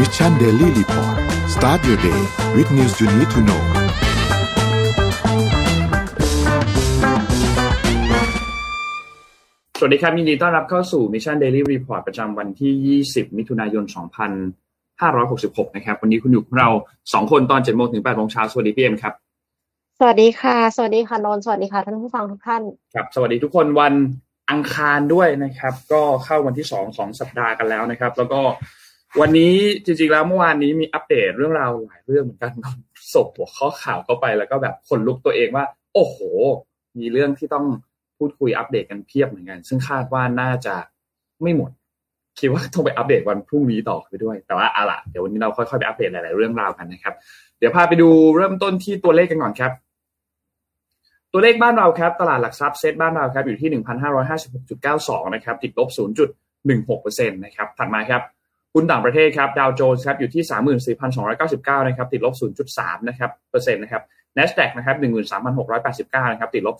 Mission Daily Report start your day with news you need to know สวัสดีครับ ยินดีต้อนรับเข้าสู่ Mission Daily Report ประจำวันที่ 20 มิถุนายน 2566 นะครับ วันนี้คุณอยู่กับเรา 2 คนตอน7โมงถึง8โมงเช้าสวัสดีพี่เอ็มครับ สวัสดีค่ะ สวัสดีค่ะนนท์สวัสดีค่ะท่านผู้ฟังทุกท่าน ครับ สวัสดีทุกคนวันอังคารด้วยนะครับ ก็เข้าวันที่2ของสัปดาห์กันแล้วนะครับ แล้วก็ วันนี้จริงๆแล้วเมื่อวานนี้มีอัปเดตเรื่องราวหลายเรื่องเหมือนกันส่งหัวข้อข่าวเข้าไปแล้วก็แบบขนลุกตัวเองว่า โอ้โห มีเรื่องที่ต้องพูดคุยอัปเดตกันเพียบเหมือนกัน ซึ่งคาดว่าน่าจะไม่หมด คิดว่าต้องไปอัปเดตวันพรุ่งนี้ต่อไปด้วย แต่ว่าอะล่ะเดี๋ยววันนี้เราค่อยๆไปอัปเดตหลายๆเรื่องราวกันนะครับ เดี๋ยวพาไปดูเริ่มต้นที่ตัวเลขกันก่อนครับ ตัวเลขบ้านเราครับ ตลาดหลักทรัพย์เซ็ตบ้านเราครับอยู่ที่ 1,556.92 นะครับติดลบ 0.16%นะครับถัดมาครับ หุ้นต่างประเทศครับดาวโจนส์ครับอยู่ที่ 34,299 นะครับ ติดลบ 0.3 นะครับเปอร์เซ็นต์นะครับ NASDAQ นะครับ 13,689 นะครับ ติดลบ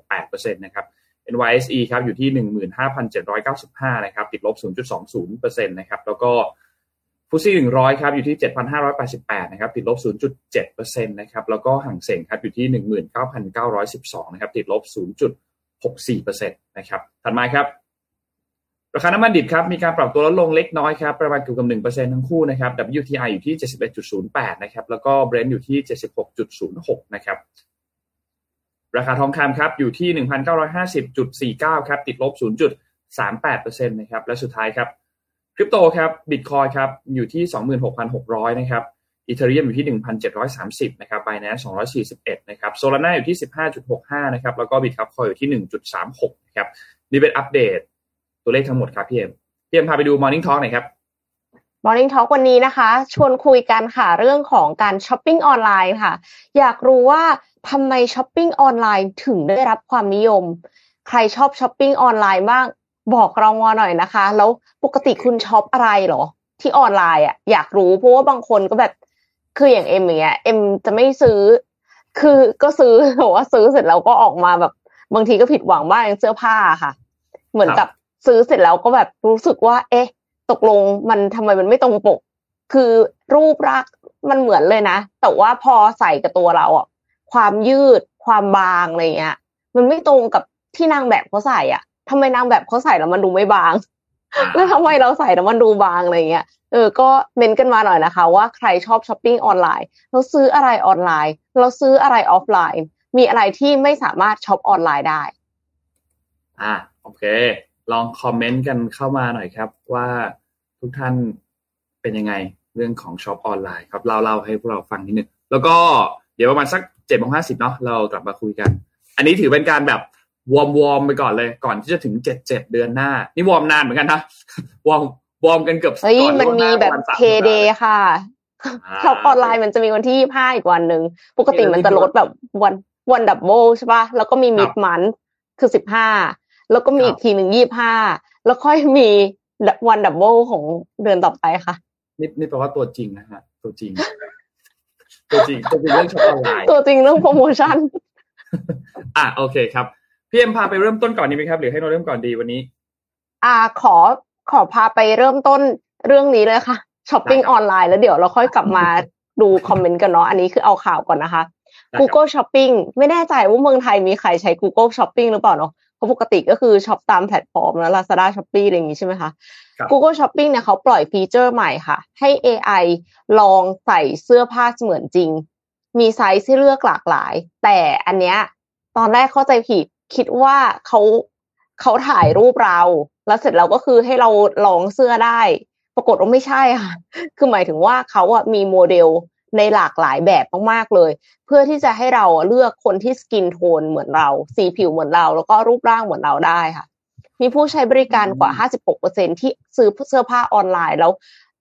0.68%นะครับ NYSE ครับอยู่ที่ 15,795 นะครับ ติดลบ 0.20%นะครับ แล้วก็ฟุตซี่100 ครับอยู่ที่ 7,588 นะครับ ติดลบ 0.7%นะครับ แล้วก็ห่างเสงครับอยู่ที่ 19,912 นะครับ ติดลบ 0.64%นะครับ ถัดมาครับ ราคาน้ำมันดิบครับมีการปรับตัวลดลงเล็กน้อยครับประมาณเกือบกับหนึ่งเปอร์เซ็นต์ทั้งคู่นะครับ WTI อยู่ที่เจ็ดสิบเอ็ดจุดศูนย์แปดนะครับแล้วก็เบรนท์อยู่ที่เจ็ดสิบหกจุดศูนย์หกนะครับราคาทองคำครับอยู่ที่หนึ่งพันเก้าร้อยห้าสิบจุดสี่เก้าครับติดลบศูนย์จุดสามแปดเปอร์เซ็นต์นะครับและสุดท้ายครับคริปโตครับบิตคอยครับอยู่ที่สองหมื่นหกพันหกร้อยนะครับEthereum อยู่ที่หนึ่งพันเจ็ดร้อยสามสิบนะครับ Binance สองร้อยสี่สิบเอ็ดนะครับ Solana อยู่ที่สิบห้าจุดหกห้านะครับแล้วก็ Bitkub Coin อยู่ที่หนึ่งจุดสามหกครับนี่เป็นอัปเดต ตัวเลขทั้งหมดครับพี่เอ็มพี่เอ็มพาไปดู Morning Talk หน่อยครับ Morning Talk วันนี้นะคะ ชวนคุยกันค่ะเรื่องของการช้อปปิ้งออนไลน์ค่ะ อยากรู้ว่าทำไมช้อปปิ้งออนไลน์ถึงได้รับความนิยม ใครชอบช้อปปิ้งออนไลน์บ้างบอกเราหน่อยนะคะ แล้วปกติคุณช็อปอะไรเหรอ ที่ออนไลน์อะอยากรู้เพราะว่าบางคนก็แบบคืออย่างเอ็มอย่างเงี้ยเอ็มจะไม่ซื้อ คือก็ซื้อแต่ว่าซื้อเสร็จแล้วก็ออกมาแบบ บางทีก็ผิดหวังบ้างเสื้อผ้าค่ะ เหมือนกับ ซื้อเสร็จแล้วก็แบบรู้สึกว่า เอ๊ะ ตกลงมันทำไมมันไม่ตรงปก คือรูปรักมันเหมือนเลยนะ แต่ว่าพอใส่กับตัวเราอะความยืดความบางอะไรเงี้ย มันไม่ตรงกับที่นางแบบเขาใส่อะทำไมนางแบบเขาใส่แล้วมันดูไม่บาง แล้วทำไมเราใส่แล้วมันดูบางอะไรเงี้ยเออ คอมเมนต์กันมาหน่อยนะคะ ว่าใครชอบช้อปปิ้งออนไลน์ เราซื้ออะไรออนไลน์ เราซื้ออะไรออฟไลน์ มีอะไรที่ไม่สามารถช็อปออนไลน์ได้ อ่าโอเค ลองคอมเมนต์กันเข้ามาหน่อยครับ ว่าทุกท่านเป็นยังไงเรื่องของช็อปออนไลน์ครับเล่าเล่าให้พวกเราฟังนิดนึงแล้วก็เดี๋ยวประมาณสักเจ็ดโมงห้าสิบเนาะเรากลับมาคุยกัน อันนี้ถือเป็นการแบบวอร์มวอร์มไปก่อนเลย ก่อนที่จะถึงเจ็ดเจ็ดเดือนหน้า นี่วอร์มนานเหมือนกันนะวอร์มวอร์มกันเกือบเฮ้ยก่อนมันล่วงหน้าแบบประมาณสามเทเดย์ค่ะอ่าช็อปออนไลน์มันจะมีวันที่ยี่ห้าอีกวันหนึ่งปกติมันจะลดแบบวันวัน double ใช่ป่ะแล้วก็มี mid มันคือสิบห้า แล้วก็มีอีกทีหนึ่งยี่ห้าแล้วค่อยมีวัน double ของเดือนต่อไปค่ะ นี่นี่แปลว่าตัวจริงนะฮะตัวจริง ตัวจริงตัวจริงเรื่องช็อปออนไลน์ตัวจริงเรื่องโปรโมชั่น อะโอเคครับพี่เอ็มพาไปเริ่มต้นก่อนดีไหมครับ หรือให้เราเริ่มก่อนดีวันนี้ อ่าขอขอพาไปเริ่มต้นเรื่องนี้เลยค่ะช้อปปิ้งได้ครับออนไลน์แล้วเดี๋ยวเราค่อยกลับมาดูคอมเมนต์กันเนาะอันนี้คือเอาข่าวก่อนนะคะได้ครับ Google Shopping ไม่แน่ใจว่าเมืองไทยมีใครใช้ Google Shopping หรือเปล่าเนาะเพ ราะปกติก็คือช็อปตามแพลตฟอร์มแล้ว Lazada Shopee อะไรอย่างงี้ใช่ไหมคะครับ Google Shopping เนี่ยเขาปล่อยฟีเจอร์ใหม่ค่ะ ให้ AI ลองใส่เสื้อผ้าเสมือนจริง มีไซส์ให้เลือกหลากหลาย แต่อันเนี้ยตอนแรกเข้าใจผิดคิดว่าเขาเขาถ่ายรูปเรา แล้วเสร็จแล้วก็คือให้เราลองเสื้อได้ ปรากฏว่าไม่ใช่ค่ะ คือหมายถึงว่าเขาอะมีโมเดล ในหลากหลายแบบมากๆเลย เพื่อที่จะให้เราอะเลือกคนที่ skin tone เหมือนเรา สีผิวเหมือนเรา แล้วก็รูปร่างเหมือนเราได้ค่ะ มีผู้ใช้บริการกว่า 56%ที่ซื้อเสื้อผ้าออนไลน์แล้ว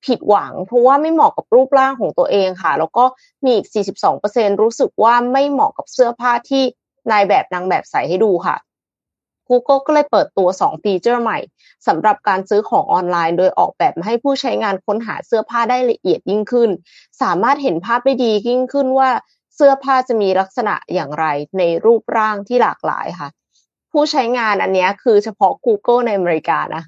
ผิดหวัง เพราะว่าไม่เหมาะกับรูปร่างของตัวเองค่ะ แล้วก็มีอีก 42%รู้สึกว่าไม่เหมาะกับเสื้อผ้าที่นายแบบนางแบบใส่ให้ดูค่ะ Google ก็เลยเปิดตัว 2 ฟีเจอร์ใหม่สำหรับการซื้อของออนไลน์ โดยออกแบบให้ผู้ใช้งานค้นหาเสื้อผ้าได้ละเอียดยิ่งขึ้น สามารถเห็นภาพได้ดียิ่งขึ้นว่าเสื้อผ้าจะมีลักษณะอย่างไรในรูปร่างที่หลากหลายค่ะ ผู้ใช้งานอันนี้คือเฉพาะ Google ในอเมริกานะ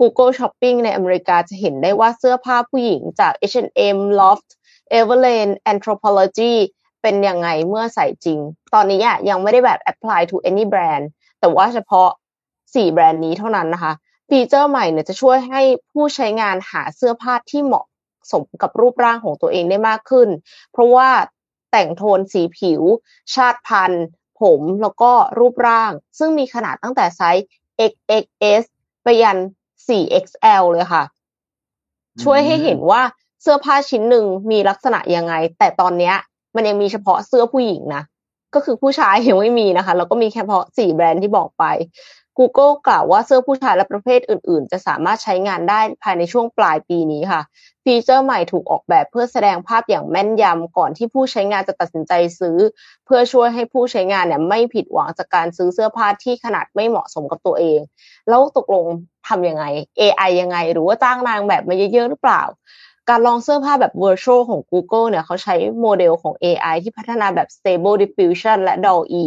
Google Shopping ในอเมริกาจะเห็นได้ว่าเสื้อผ้าผู้หญิงจาก H&M Loft Everlane Anthropology เป็นยังไงเมื่อใส่จริง ตอนนี้ยังไม่ได้แบบ apply to any brand แต่ว่าเฉพาะ 4 แบรนด์นี้เท่านั้นนะคะฟีเจอร์ใหม่เนี่ยจะช่วยให้ผู้ใช้งานหาเสื้อผ้าที่เหมาะสมกับรูปร่างของตัวเองได้มากขึ้น เพราะว่าแต่งโทนสีผิว ชาติพันธุ์ ผมแล้วก็รูปร่าง ซึ่งมีขนาดตั้งแต่ไซส์ XXS ไปยัน 4XL เลยค่ะ ช่วยให้เห็นว่าเสื้อผ้าชิ้นหนึ่งมีลักษณะยังไง แต่ตอนเนี้ย มันยังมีเฉพาะเสื้อผู้หญิงนะ ก็คือผู้ชายยังไม่มีนะคะ แล้วก็มีแค่เพาะสี่แบรนด์ที่บอกไป Google กล่าวว่าเสื้อผู้ชายและประเภทอื่น ๆ จะสามารถใช้งานได้ภายในช่วงปลายปีนี้ค่ะ ฟีเจอร์ใหม่ถูกออกแบบเพื่อแสดงภาพอย่างแม่นยำก่อนที่ผู้ใช้งานจะตัดสินใจซื้อ เพื่อช่วยให้ผู้ใช้งานเนี่ยไม่ผิดหวังจากการซื้อเสื้อผ้าที่ขนาดไม่เหมาะสมกับตัวเอง แล้วตกลงทำยังไง AI ยังไง หรือว่าจ้างนางแบบมาเยอะๆหรือเปล่า การลองเสื้อผ้าแบบ virtual ของ Google เนี่ยเขาใช้โมเดลของ AI ที่พัฒนาแบบ Stable Diffusion และ DALL-E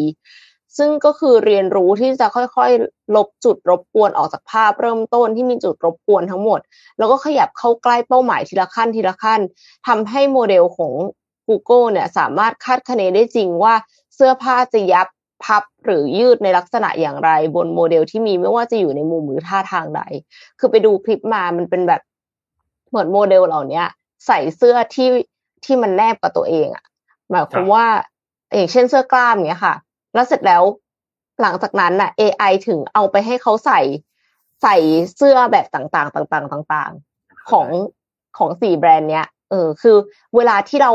ซึ่งก็คือเรียนรู้ที่จะค่อยๆ ลบจุดรบกวนออกจากภาพเริ่มต้นที่มีจุดรบกวนทั้งหมด แล้วก็ขยับเข้าใกล้เป้าหมายทีละขั้นทีละขั้นทำให้โมเดลของ Google เนี่ยสามารถคาดคะเนได้จริงว่าเสื้อผ้าจะยับพับหรือยืดในลักษณะอย่างไรบนโมเดลที่มีไม่ว่าจะอยู่ในมุมหรือท่าทางใด คือไปดูคลิปมามันเป็นแบบ เหมือนโมเดลเหล่านี้ใส่เสื้อที่ที่มันแนบกับตัวเองอะหมายความว่าอย่างเช่นเสื้อกล้ามเงี้ยค่ะ แล้วเสร็จแล้วหลังจากนั้นน่ะ AI ถึงเอาไปให้เขาใส่ใส่เสื้อแบบต่างๆ ต่างๆ ต่างๆ ของของสี่แบรนด์เนี้ยเออคือเวลาที่เรา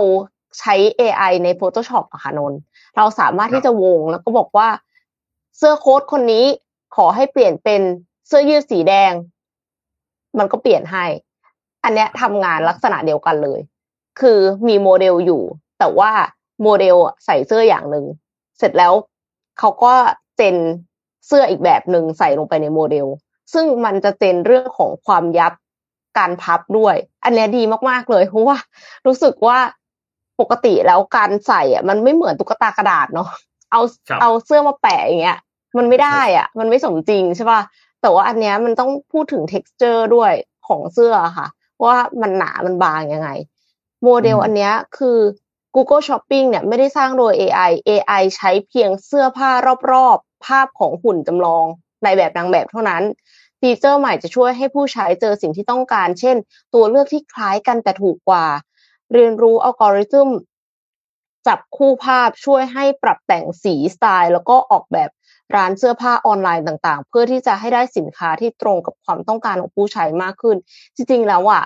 ใช้ AI ใน Photoshop อะค่ะนนเราสามารถที่จะวงแล้วก็บอกว่าเสื้อโค้ทคนนี้ขอให้เปลี่ยนเป็นเสื้อยืดสีแดง มันก็เปลี่ยนให้ อันเนี้ยทำงานลักษณะเดียวกันเลย คือมีโมเดลอยู่ แต่ว่าโมเดลใส่เสื้ออย่างหนึ่งเสร็จแล้วเขาก็เจนเสื้ออีกแบบหนึ่งใส่ลงไปในโมเดล ซึ่งมันจะเจนเรื่องของความยับการพับด้วย อันนี้ดีมากๆเลยเพราะว่า รู้สึกว่าปกติแล้วการใส่อะ มันไม่เหมือนตุ๊กตากระดาษเนาะเอาเอาเสื้อมาแปะอย่างเงี้ย มันไม่ได้อะ มันไม่สมจริงใช่ป่ะแต่ว่าอันเนี้ยมันต้องพูดถึง texture ด้วยของเสื้อค่ะ ว่ามันหนามันบางยังไง โมเดลอันนี้คือ Google Shopping เนี่ยไม่ได้สร้างโดย AI AI ใช้เพียงเสื้อผ้ารอบๆ ภาพของหุ่นจำลองในแบบนางแบบเท่านั้นฟีเจอร์ใหม่จะช่วยให้ผู้ใช้เจอสิ่งที่ต้องการ เช่น ตัวเลือกที่คล้ายกันแต่ถูกกว่า เรียนรู้อัลกอริทึมจับคู่ภาพช่วยให้ปรับแต่งสีสไตล์ แล้วก็ออกแบบ ร้านเสื้อผ้าออนไลน์ต่างๆ เพื่อที่จะให้ได้สินค้าที่ตรงกับความต้องการของผู้ใช้มากขึ้น จริงๆแล้วอะ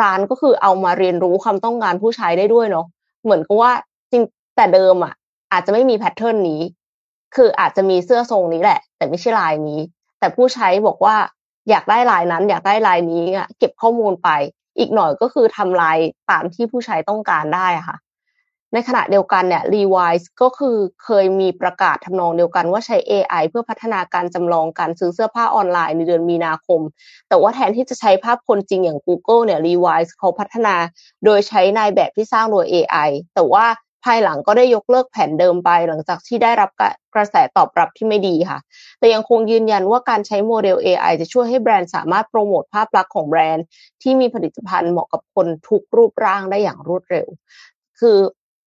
ร้านก็คือเอามาเรียนรู้ความต้องการผู้ใช้ได้ด้วยเนาะเหมือนกับว่าจริงแต่เดิมอะ อาจจะไม่มีแพทเทิร์นนี้ คืออาจจะมีเสื้อทรงนี้แหละ แต่ไม่ใช่ลายนี้ แต่ผู้ใช้บอกว่าอยากได้ลายนั้น อยากได้ลายนี้อะเก็บข้อมูลไป อีกหน่อยก็คือทำลายตามที่ผู้ใช้ต้องการได้ค่ะ ในขณะเดียวกันเนี่ย Levi's ก็คือเคยมีประกาศทำนองเดียวกันว่าใช้ AI เพื่อพัฒนาการจำลองการซื้อเสื้อผ้าออนไลน์ในเดือนมีนาคม แต่ว่าแทนที่จะใช้ภาพคนจริงอย่าง Google เนี่ย Levi's เขาพัฒนาโดยใช้นายแบบที่สร้างโดย AI แต่ว่าภายหลังก็ได้ยกเลิกแผนเดิมไป หลังจากที่ได้รับกระแสตอบรับที่ไม่ดีค่ะ แต่ยังคงยืนยันว่าการใช้โมเดล AI จะช่วยให้แบรนด์สามารถโปรโมทภาพลักษณ์ของแบรนด์ ที่มีผลิตภัณฑ์เหมาะกับคนทุกรูปร่างได้อย่างรวดเร็ว คือ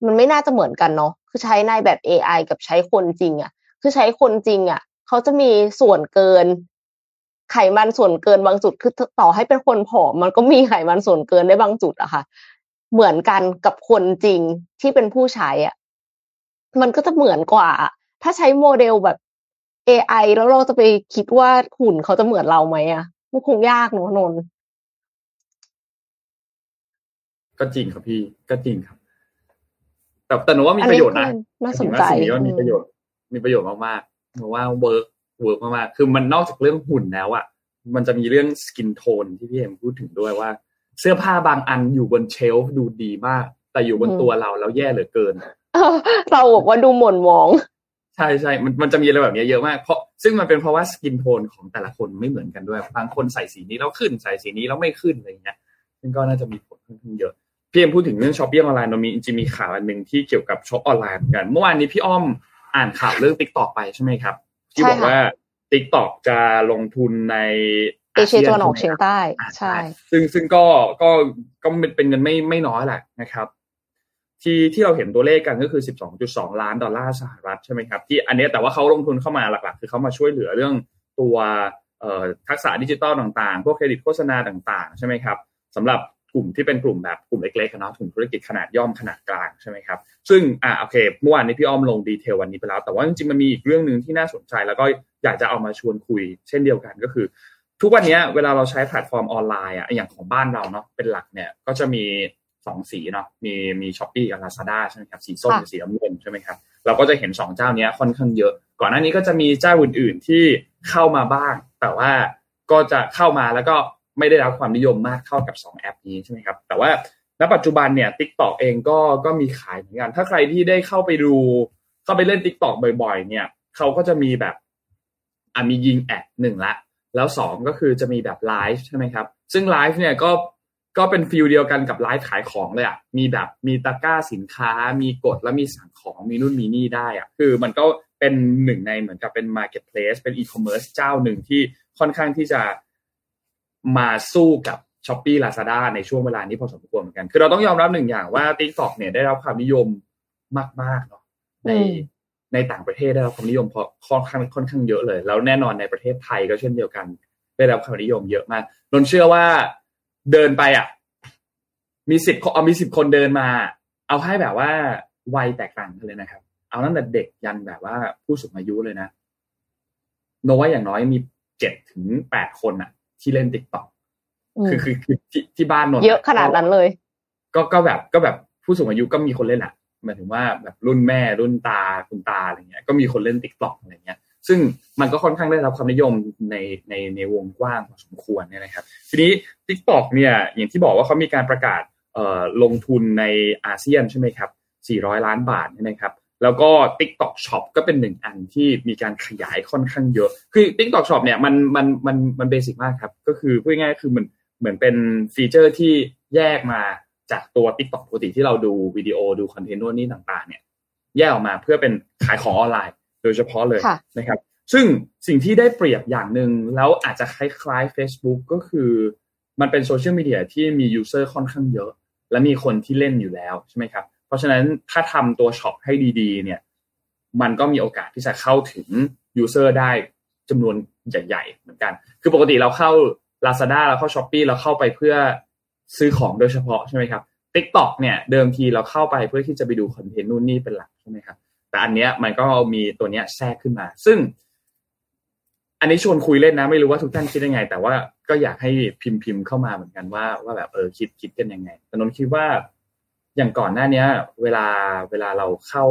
มันไม่น่าจะเหมือนกันเนาะคือใช้ในแบบ AI กับใช้คนจริงอะ่ะ คือใช้คนจริงอะ่ะเขาจะมีส่วนเกิน ไขมันส่วนเกินบางจุดคือต่อให้เป็นคนผอมมันก็มีไขมันส่วนเกินได้บางจุดอะค่ะ เหมือนกันกับคนจริงที่เป็นผู้ใช้อะ่ะมันก็จะเหมือนกว่า ถ้าใช้โมเดลแบบ AI แล้วเราจะไปคิดว่าหุ่นเขาจะเหมือนเราไหมอะ่ะมันคงยากเนอะนนก็จริงครับพี่ก็จริงครับ แต่แต่หนูว่ามีประโยชน์นะน่าสนใจสิ่งนี้ว่ามีประโยชน์ มีประโยชน์มากๆหนูว่าเวิร์กเวิร์กมากๆคือมันนอกจากเรื่องหุ่นแล้วอะมันจะมีเรื่อง skin tone ที่พี่เอ็มพูดถึงด้วยว่า เสื้อผ้าบางอันอยู่บน shelf ดูดีมาก แต่อยู่บนตัวเราแล้วแย่เหลือเกินเราบอกว่าดูหม่นหมอง ใช่ใช่มันมันจะมีอะไรแบบนี้เยอะมากเพราะซึ่งมันเป็นเพราะว่า skin tone ของแต่ละคนไม่เหมือนกันด้วย บางคนใส่สีนี้แล้วขึ้น ใส่สีนี้แล้วไม่ขึ้นอะไรเงี้ยซึ่งก็น่าจะมีผลค่อนข้างเยอะ พี่เอ็มพูดถึงเรื่องช้อปปิ้งออนไลน์เรามีจริงมีข่าวอันหนึ่งที่เกี่ยวกับช้อปออนไลน์เหมือนกันเมื่อวานนี้พี่อ้อมอ่านข่าวเรื่อง TikTok ไปใช่ไหมครับ ที่บอกว่า TikTok จะลงทุนในเอเชียตะวันออกเฉียงใต้ใช่ ซึ่งซึ่งก็ก็ก็เป็นเงินไม่ไม่น้อยแหละนะครับ ที่ที่เราเห็นตัวเลขกันก็คือ 12.2 ล้านดอลลาร์สหรัฐใช่ไหมครับที่อันนี้แต่ว่าเขาลงทุนเข้ามาหลักๆ คือเขามาช่วยเหลือเรื่องตัวทักษะดิจิตอลต่างๆ พวกเครดิตโฆษณาต่างๆ ใช่ไหมครับสำหรับ กลุ่มที่เป็นกลุ่มแบบกลุ่มเล็กๆนะกลุ่มธุรกิจขนาดย่อมขนาดกลางใช่ไหมครับซึ่งอ่าโอเคเมื่อวานนี้พี่อ้อมลง detail วันนี้ไปแล้ว แต่ว่าจริงๆมันมีอีกเรื่องหนึ่งที่น่าสนใจ แล้วก็อยากจะเอามาชวนคุย เช่นเดียวกันก็คือ ทุกวันนี้เวลาเราใช้แพลตฟอร์มออนไลน์อะอย่างของบ้านเราเนาะเป็นหลักเนี่ยก็จะมีสองสีเนาะมีมี Shopee กับลาซาด้าใช่ไหมครับสีส้มกับสีน้ำเงินใช่ไหมครับเราก็จะเห็นสองเจ้านี้ค่อนข้างเยอะ ก่อนหน้านี้ก็จะมีเจ้าอื่น ๆที่เข้ามาบ้าง แต่ว่าก็จะเข้ามาแล้วก็ ไม่ได้รับความนิยมมากเท่ากับ 2 แอปนี้ใช่ไหมครับแต่ว่าณปัจจุบันเนี่ย TikTok เองก็ก็มีขายเหมือนกัน ถ้าใครที่ได้เข้าไปดู เข้าไปเล่น TikTok บ่อยๆ เนี่ยเขาก็จะมีแบบอะมียิง ad หนึ่งละ แล้วสองก็คือจะมีแบบไลฟ์ใช่ไหมครับ ซึ่งไลฟ์เนี่ยก็ก็เป็น feel เดียวกันกับไลฟ์ขายของเลยอะ่ะมีแบบมีตะกร้าสินค้า มีกดแล้วมีสั่งของมีนู่นมีนี่ได้อะ่ะคือมันก็เป็นหนึ่งในเหมือนกับเป็น Marketplace เป็นอีคอมเมิร์ซเจ้าหนึ่งที่ค่อนข้างที่จะ มาสู้กับ Shopee Lazada ในช่วงเวลานี้พอสมควรเหมือนกัน คือเราต้องยอมรับหนึ่งอย่างว่า TikTok เนี่ยได้รับความนิยมมากๆเนาะในในต่างประเทศได้รับความนิยมพอค่อนข้างค่อนข้างเยอะเลย แล้วแน่นอนในประเทศไทยก็เช่นเดียวกัน ได้รับความนิยมเยอะมากนนท์เชื่อว่าเดินไปอะ มีสิบเอามีสิบคนเดินมา เอาให้แบบว่าวัยแตกต่างกันเลยนะครับ เอาตั้งแต่เด็กยันแบบว่าผู้สูงอายุเลยนะนนท์ว่าอย่างน้อยมีเจ็ดถึงแปดคนอะ ที่เล่น TikTok คือคือคือที่ที่บ้านนนท์เยอะขนาดนั้นเลย ก็ก็แบบก็แบบผู้สูงอายุก็มีคนเล่นอะหมายถึงว่าแบบรุ่นแม่รุ่นตาคุณตาอะไรเงี้ย ก็มีคนเล่น TikTok อะไรเงี้ย ซึ่งมันก็ค่อนข้างได้รับความนิยมในในในวงกว้างพอสมควรเนี่ยนะครับ ทีนี้ TikTok เนี่ย อย่างที่บอกว่าเขามีการประกาศเอ่อลงทุนในอาเซียนใช่ไหมครับ400 ล้านบาทใช่ไหมครับ แล้วก็ TikTok Shop ก็เป็นหนึ่งอันที่มีการขยายค่อนข้างเยอะ คือ TikTok Shop เนี่ยมันมันมันมัน basic มากครับ ก็คือพูดง่ายๆคือมันเหมือนเป็นฟีเจอร์ที่แยกมาจากตัว TikTok ปกติที่เราดูวิดีโอดูคอนเทนต์นู่นนี่ต่างๆ เนี่ย แยกออกมาเพื่อเป็นขายของออนไลน์ โดยเฉพาะเลยนะครับ ซึ่งสิ่งที่ได้เปรียบอย่างหนึ่งแล้วอาจจะคล้ายๆ Facebook ก็คือมันเป็นโซเชียลมีเดียที่มี user ค่อนข้างเยอะ และมีคนที่เล่นอยู่แล้วใช่ไหมครับเพ ราะฉะนั้นถ้าทำตัว shop ให้ดีๆ เนี่ย มันก็มีโอกาสที่จะเข้าถึง user ได้จำนวนใหญ่ ๆ เหมือนกัน คือปกติเราเข้า Lazada เราเข้า Shopee เราเข้าไปเพื่อซื้อของโดยเฉพาะใช่ไหมครับ TikTok เนี่ยเดิมทีเราเข้าไปเพื่อที่จะไปดูคอนเทนต์นู่นนี่เป็นหลักใช่ไหมครับแต่อันเนี้ยมันก็มีตัวเนี้ยแทรกขึ้นมา ซึ่ง อันนี้ชวนคุยเล่นนะ ไม่รู้ว่าทุกท่านคิดยังไง แต่ว่าก็อยากให้พิมพ์พิมพ์เข้ามาเหมือนกันว่าว่าแบบเออคิดคิดกันยังไงแต่นนคิดว่า อย่างก่อนหน้านี้เวลาเวลาเราเข้า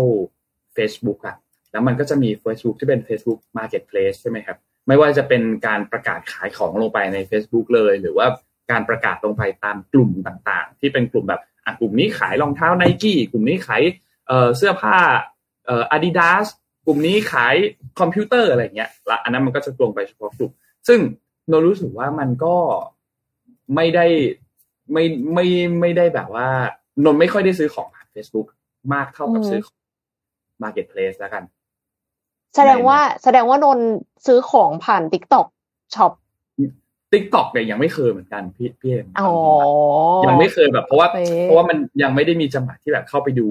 Facebook อะแล้วมันก็จะมี Facebook ที่เป็น Facebook Marketplace ใช่ไหมครับ ไม่ว่าจะเป็นการประกาศขายของลงไปใน Facebook เลย หรือว่าการประกาศลงไปตามกลุ่มต่างๆ ที่เป็นกลุ่มแบบกลุ่มนี้ขายรองเท้าไนกี้กลุ่มนี้ขายเสื้อผ้าเอ่ออาดิดาสกลุ่มนี้ขายคอมพิวเตอร์อะไรเงี้ยละอันนั้นมันก็จะตรงไปเฉพาะกลุ่ม ซึ่งโนรู้สึกว่ามันก็ไม่ได้ไม่ไม่ไม่ได้แบบว่า นนไม่ค่อยได้ซื้อของผ่าน Facebook มากเท่ากับซื้อ Marketplace แล้วกัน แสดงว่าแสดงว่านนซื้อของผ่าน TikTok Shop TikTok เนี่ยยังไม่เคยเหมือนกันพี่พี่เอ็มยังไม่เคยแบบ เพราะว่า เพราะว่ามันยังไม่ได้มีจังหวะที่แบบเข้าไปดู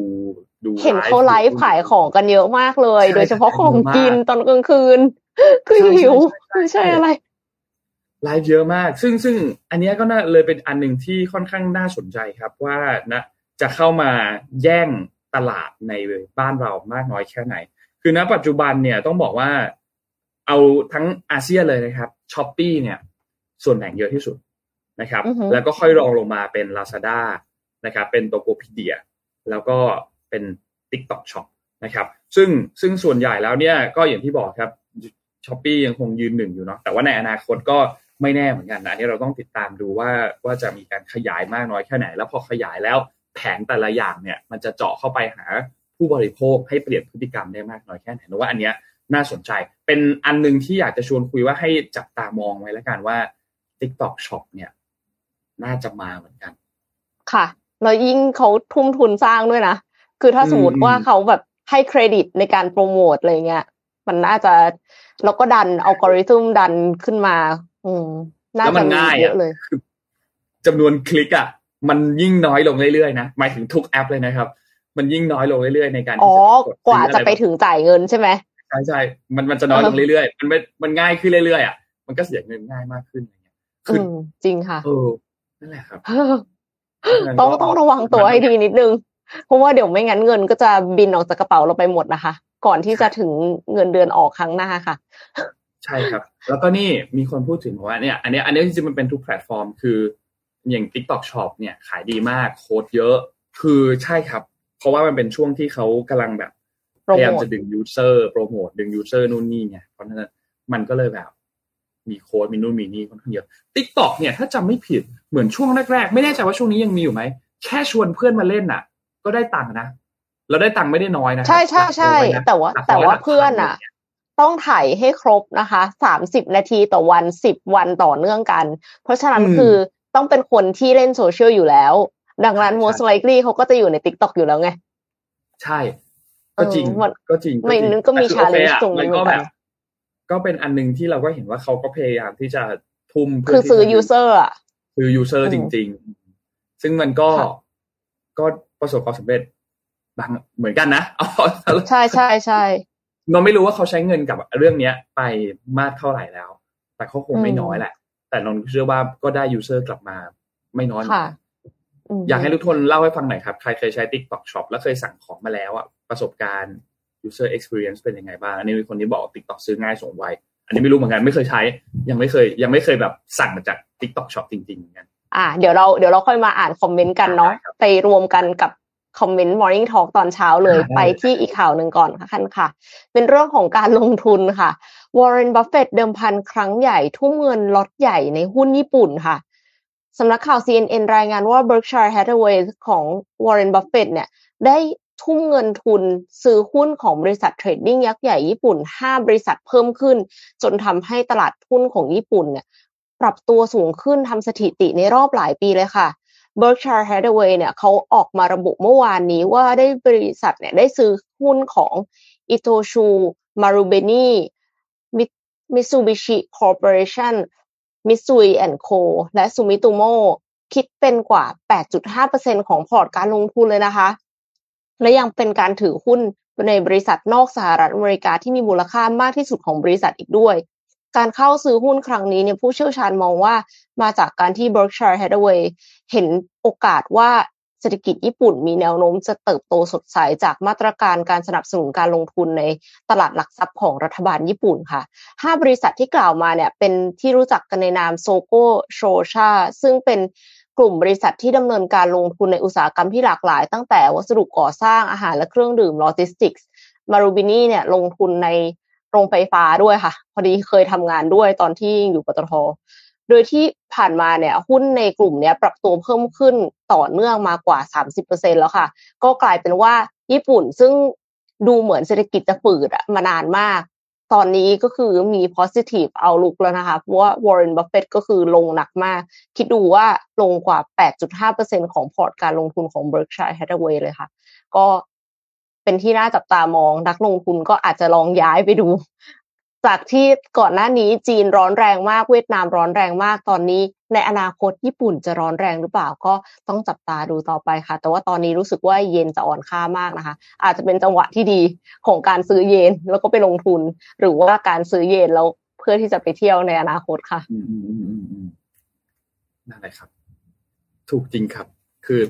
ดูเห็นเขาไลฟ์ขายของกันเยอะมากเลย โดยเฉพาะของกินตอนกลางคืน คือหิวไม่ใช่อะไรไลฟ์เยอะมาก ซึ่งซึ่งอันนี้ก็น่าเลยเป็นอันหนึ่งที่ค่อนข้างน่าสนใจครับว่านะ จะเข้ามาแย่งตลาดในบ้านเรามากน้อยแค่ไหน คือณปัจจุบันเนี่ยต้องบอกว่าเอาทั้งอาเซียนเลยนะครับช้อปปี้เนี่ย ส่วนแบ่งเยอะที่สุดนะครับแล้วก็ค่อยรองลงมาเป็น Lazada นะครับ เป็น Tokopedia แล้วก็เป็น TikTok Shop นะครับ ซึ่งซึ่งส่วนใหญ่แล้วเนี่ยก็อย่างที่บอกครับช้อปปียังคงยืนหนึ่งอยู่เนาะแต่ว่าในอนาคตก็ไม่แน่เหมือนกันนะอันนี้เราต้องติดตามดูว่าว่าจะมีการขยายมากน้อยแค่ไหน แล้วพอขยายแล้ว แผนแต่ละอย่างเนี่ย มันจะเจาะเข้าไปหาผู้บริโภคให้เปลี่ยนพฤติกรรมได้มากน้อยแค่ไหนนะว่าอันเนี้ยน่าสนใจ เป็นอันนึงที่อยากจะชวนคุยว่าให้จับตามองไว้แล้วกันว่า TikTok Shop เนี่ย น่าจะมาเหมือนกัน ค่ะ แล้วยิ่งเขาทุ่มทุนสร้างด้วยนะ คือถ้าสมมติว่าเขาแบบให้เครดิตในการโปรโมทอะไรเงี้ย มันน่าจะแล้วก็ดันอัลกอริทึมดันขึ้นมา อืม น่าแล้วจะมันมีง่ายเยอะอะเลยจำนวนคลิกอะ มันยิ่งน้อยลงเรื่อยๆนะหมายถึงทุกแอปเลยนะครับ มันยิ่งน้อยลงเรื่อยๆในการอ๋อที่จะดกว่าจะไปซื้ออรถึงจ่ายเงินใช่ไหมใช่ใช่มันมันจะน้อยลงเรื่อยๆมันไม่มันง่ายขึ้นเรื่อยๆอะมันก็เสียเงินง่ายมากขึ้นอะไรเงี้ยอืคือมจริงค่ะเออนั่นแหละครับต้องต้องระวังตัวให้ดีนิดนึงเพราะว่าเดี๋ยวไม่งั้นเงินก็จะบินออกจากกระเป๋าเราไปหมดนะคะ ก่อนที่จะถึงเงินเดือนออกครั้งหน้าค่ะ ใช่ครับ แล้วก็นี่มีคนพูดถึงบอกว่าเนี่ย อันเนี้ยอันเนี้ยจริงๆมันเป็นทุกแพลตฟอร์ม คือ อย่าง TikTok Shop เนี่ยขายดีมากโค้ดเยอะ คือใช่ครับ เพราะว่ามันเป็นช่วงที่เขากำลังแบบโปรพยายามโมทจะดึง user โปรโมทดึง user นู่นนี่ไงเพราะฉะนั้นมันก็เลยแบบมีโค้ดมีนู่นมีนี่ค่อนข้างเยอะ TikTok เนี่ยถ้าจำไม่ผิดเหมือนช่วงแรกๆ ไม่แน่ใจว่าช่วงนี้ยังมีอยู่ไหม แค่ชวนเพื่อนมาเล่นน่ะ ก็ได้ตังค์นะเราได้ตังค์ไม่ได้น้อยนะใช่ใช่ใช่หลักร้อยนะแต่ว่าหลักร้อยแต่ว่าหลักพันเพื่อนอะเนี่ยต้องถ่ายให้ครบนะคะสามสิบนาทีต่อวันสิบวันต่อเนื่องกัน เพราะฉะนั้นอืมคือ ต้องเป็นคนที่เล่นโซเชียลอยู่แล้ว ดังนั้นใช่ most likely เขาก็จะอยู่ใน TikTok อยู่แล้วไง ใช่ ก็จริงเออมันก็จริงไม่จริงนึกก็มีแต่คือโอเค challenge อะตรงนี้มันก็เหมือนแบกันบก็เป็นอันหนึงที่เราก็เห็นว่าเขาก็พยายามที่จะทุ่มเพื่คือที่ซื้อจะ user อะซื้อยูเซอร์อืจริง ๆ ซึ่งมันก็ค่ะก็ประสบความสำเร็จบ้างเหมือนกันนะเอาใช่ใช่ใช่เราไม่รู้ว่าเขาใช้เงินกับเรื่องเนี้ย ไปมากเท่าไหร่แล้ว แต่เขาคงไม่อืมน้อยแหละ แต่นนท์เชื่อว่าก็ได้ user กลับมาไม่น้อยเหมือนค่ะกันมอยากให้ทุกคนเล่าให้ฟังหน่อยครับ ใครเคยใช้ TikTok Shop แล้วเคยสั่งของมาแล้วอะประสบการณ์ user experience เป็นยังไงบ้าง อันนี้มีคนที่บอก TikTok ซื้อง่ายส่งไว อันนี้ไม่รู้เหมือนกันไม่เคยใช้ ยังไม่เคย ยังไม่เคยแบบสั่งมาจาก TikTok Shop จริงๆเหมือนกันอ่าเดี๋ยวเราเดี๋ยวเราค่อยมาอ่านคอมเมนต์กันเนาะได้ครับไปรวมกันกับคอมเมนต์ Morning Talk ตอนเช้าเลยได้ไปที่อีกข่าวหนึ่งก่อนค่ะคันค่ะ เป็นเรื่องของการลงทุนค่ะ Warren Buffett เดิมพันครั้งใหญ่ ทุ่มเงินล็อตใหญ่ในหุ้นญี่ปุ่นค่ะ สำนักข่าว CNN รายงานว่า Berkshire Hathaway ของ Warren Buffett เนี่ย ได้ทุ่มเงินทุนซื้อหุ้นของบริษัทเทรดดิ้งยักษ์ใหญ่ญี่ปุ่น 5 บริษัทเพิ่มขึ้น จนทำให้ตลาดหุ้นของญี่ปุ่นเนี่ย ปรับตัวสูงขึ้นทำสถิติในรอบหลายปีเลยค่ะ Berkshire Hathaway เนี่ยเขาออกมาระบุเมื่อวานนี้ว่าได้บริษัทเนี่ยได้ซื้อหุ้นของ Itochu Marubeni Mitsubishi Corporation Mitsui Co และ Sumitomo คิดเป็นกว่า 8.5%ของพอร์ตการลงทุนเลยนะคะ และยังเป็นการถือหุ้นในบริษัทนอกสหรัฐอเมริกาที่มีมูลค่ามากที่สุดของบริษัทอีกด้วย การเข้าซื้อหุ้นครั้งนี้เนี่ยผู้เชี่ยวชาญมองว่ามาจากการที่ Berkshire Hathaway เห็นโอกาสว่า เศรษฐกิจญี่ปุ่นมีแนวโน้มจะเติบโตสดใสจากมาตรการการสนับสนุนการลงทุนในตลาดหลักทรัพย์ของรัฐบาลญี่ปุ่นค่ะห้าบริษัทที่กล่าวมาเนี่ยเป็นที่รู้จักกันในนามโซโกโชชาซึ่งเป็นกลุ่มบริษัทที่ดำเนินการลงทุนในอุตสาหกรรมที่หลากหลาย ตั้งแต่วัสดุก่อสร้างอาหารและเครื่องดื่มโลจิสติกส์มารูเบนีเนี่ยลงทุนในโรงไฟฟ้าด้วยค่ะ พอดีเคยทำงานด้วยตอนที่อยู่ปตท โดยที่ผ่านมาเนี่ยหุ้นในกลุ่มเนี้ยปรับตัวเพิ่มขึ้นต่อเนื่องมากว่า 30%แล้วค่ะ ก็กลายเป็นว่าญี่ปุ่นซึ่งดูเหมือนเศรษฐกิจจะฝืดอะมานานมาก ตอนนี้ก็คือมี positive outlook แล้วนะคะ เพราะว่า Warren Buffett ก็คือลงหนักมาก คิดดูว่าลงกว่า 8.5%ของพอร์ตการลงทุนของ Berkshire Hathaway เลยค่ะ ก็เป็นที่น่าจับตามอง นักลงทุนก็อาจจะลองย้ายไปดู จากที่ก่อนหน้านี้จีนร้อนแรงมากเวียดนามร้อนแรงมากตอนนี้ ในอนาคตญี่ปุ่นจะร้อนแรงหรือเปล่าก็ต้องจับตาดูต่อไปค่ะ แต่ว่าตอนนี้รู้สึกว่าเยนจะอ่อนค่ามากนะคะ อาจจะเป็นจังหวะที่ดีของการซื้อเยนแล้วก็ไปลงทุน หรือว่าการซื้อเยนแล้วเพื่อที่จะไปเที่ยวในอนาคตค่ะอืมอืมอืมอืมอืมนั่นแหละครับ ถูกจริงครับ คือ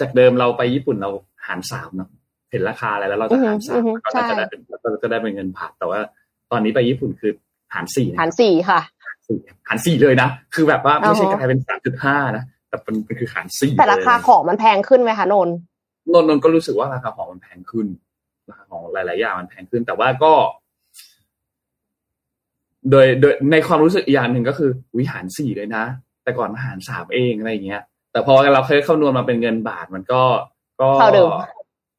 จากเดิมเราไปญี่ปุ่นเราหารสามเนาะเห็นราคาอะไรแล้วเราจะหารสาอืมอฮึแล้วก็ใช่จะได้เป็นแล้วก็จะได้เป็นเงินผ่านแต่ว่า ตอนนี้ไปญี่ปุ่นคือหารสี่นะหารสี่ค่ะสี่หารสี่เลยนะ คือแบบว่าไม่ใช่อ่าฮะกลายเป็นสามจุดห้านะ แต่เป็นมันคือหารสี่แต่ราคาเลยของมันแพงขึ้นไหมคะนนท์นนท์นนท์ก็รู้สึกว่าราคาของมันแพงขึ้นราคาของหลาย ๆ อย่างมันแพงขึ้น แต่ว่าก็ โดยโดยในความรู้สึกอีกอย่างหนึ่งก็คือวิหารสี่เลยนะ แต่ก่อนมาหารสามเองอะไรอย่างเงี้ย แต่พอเราเคยคำนวณมาเป็นเงินบาทมันก็ก็เท่าเดิม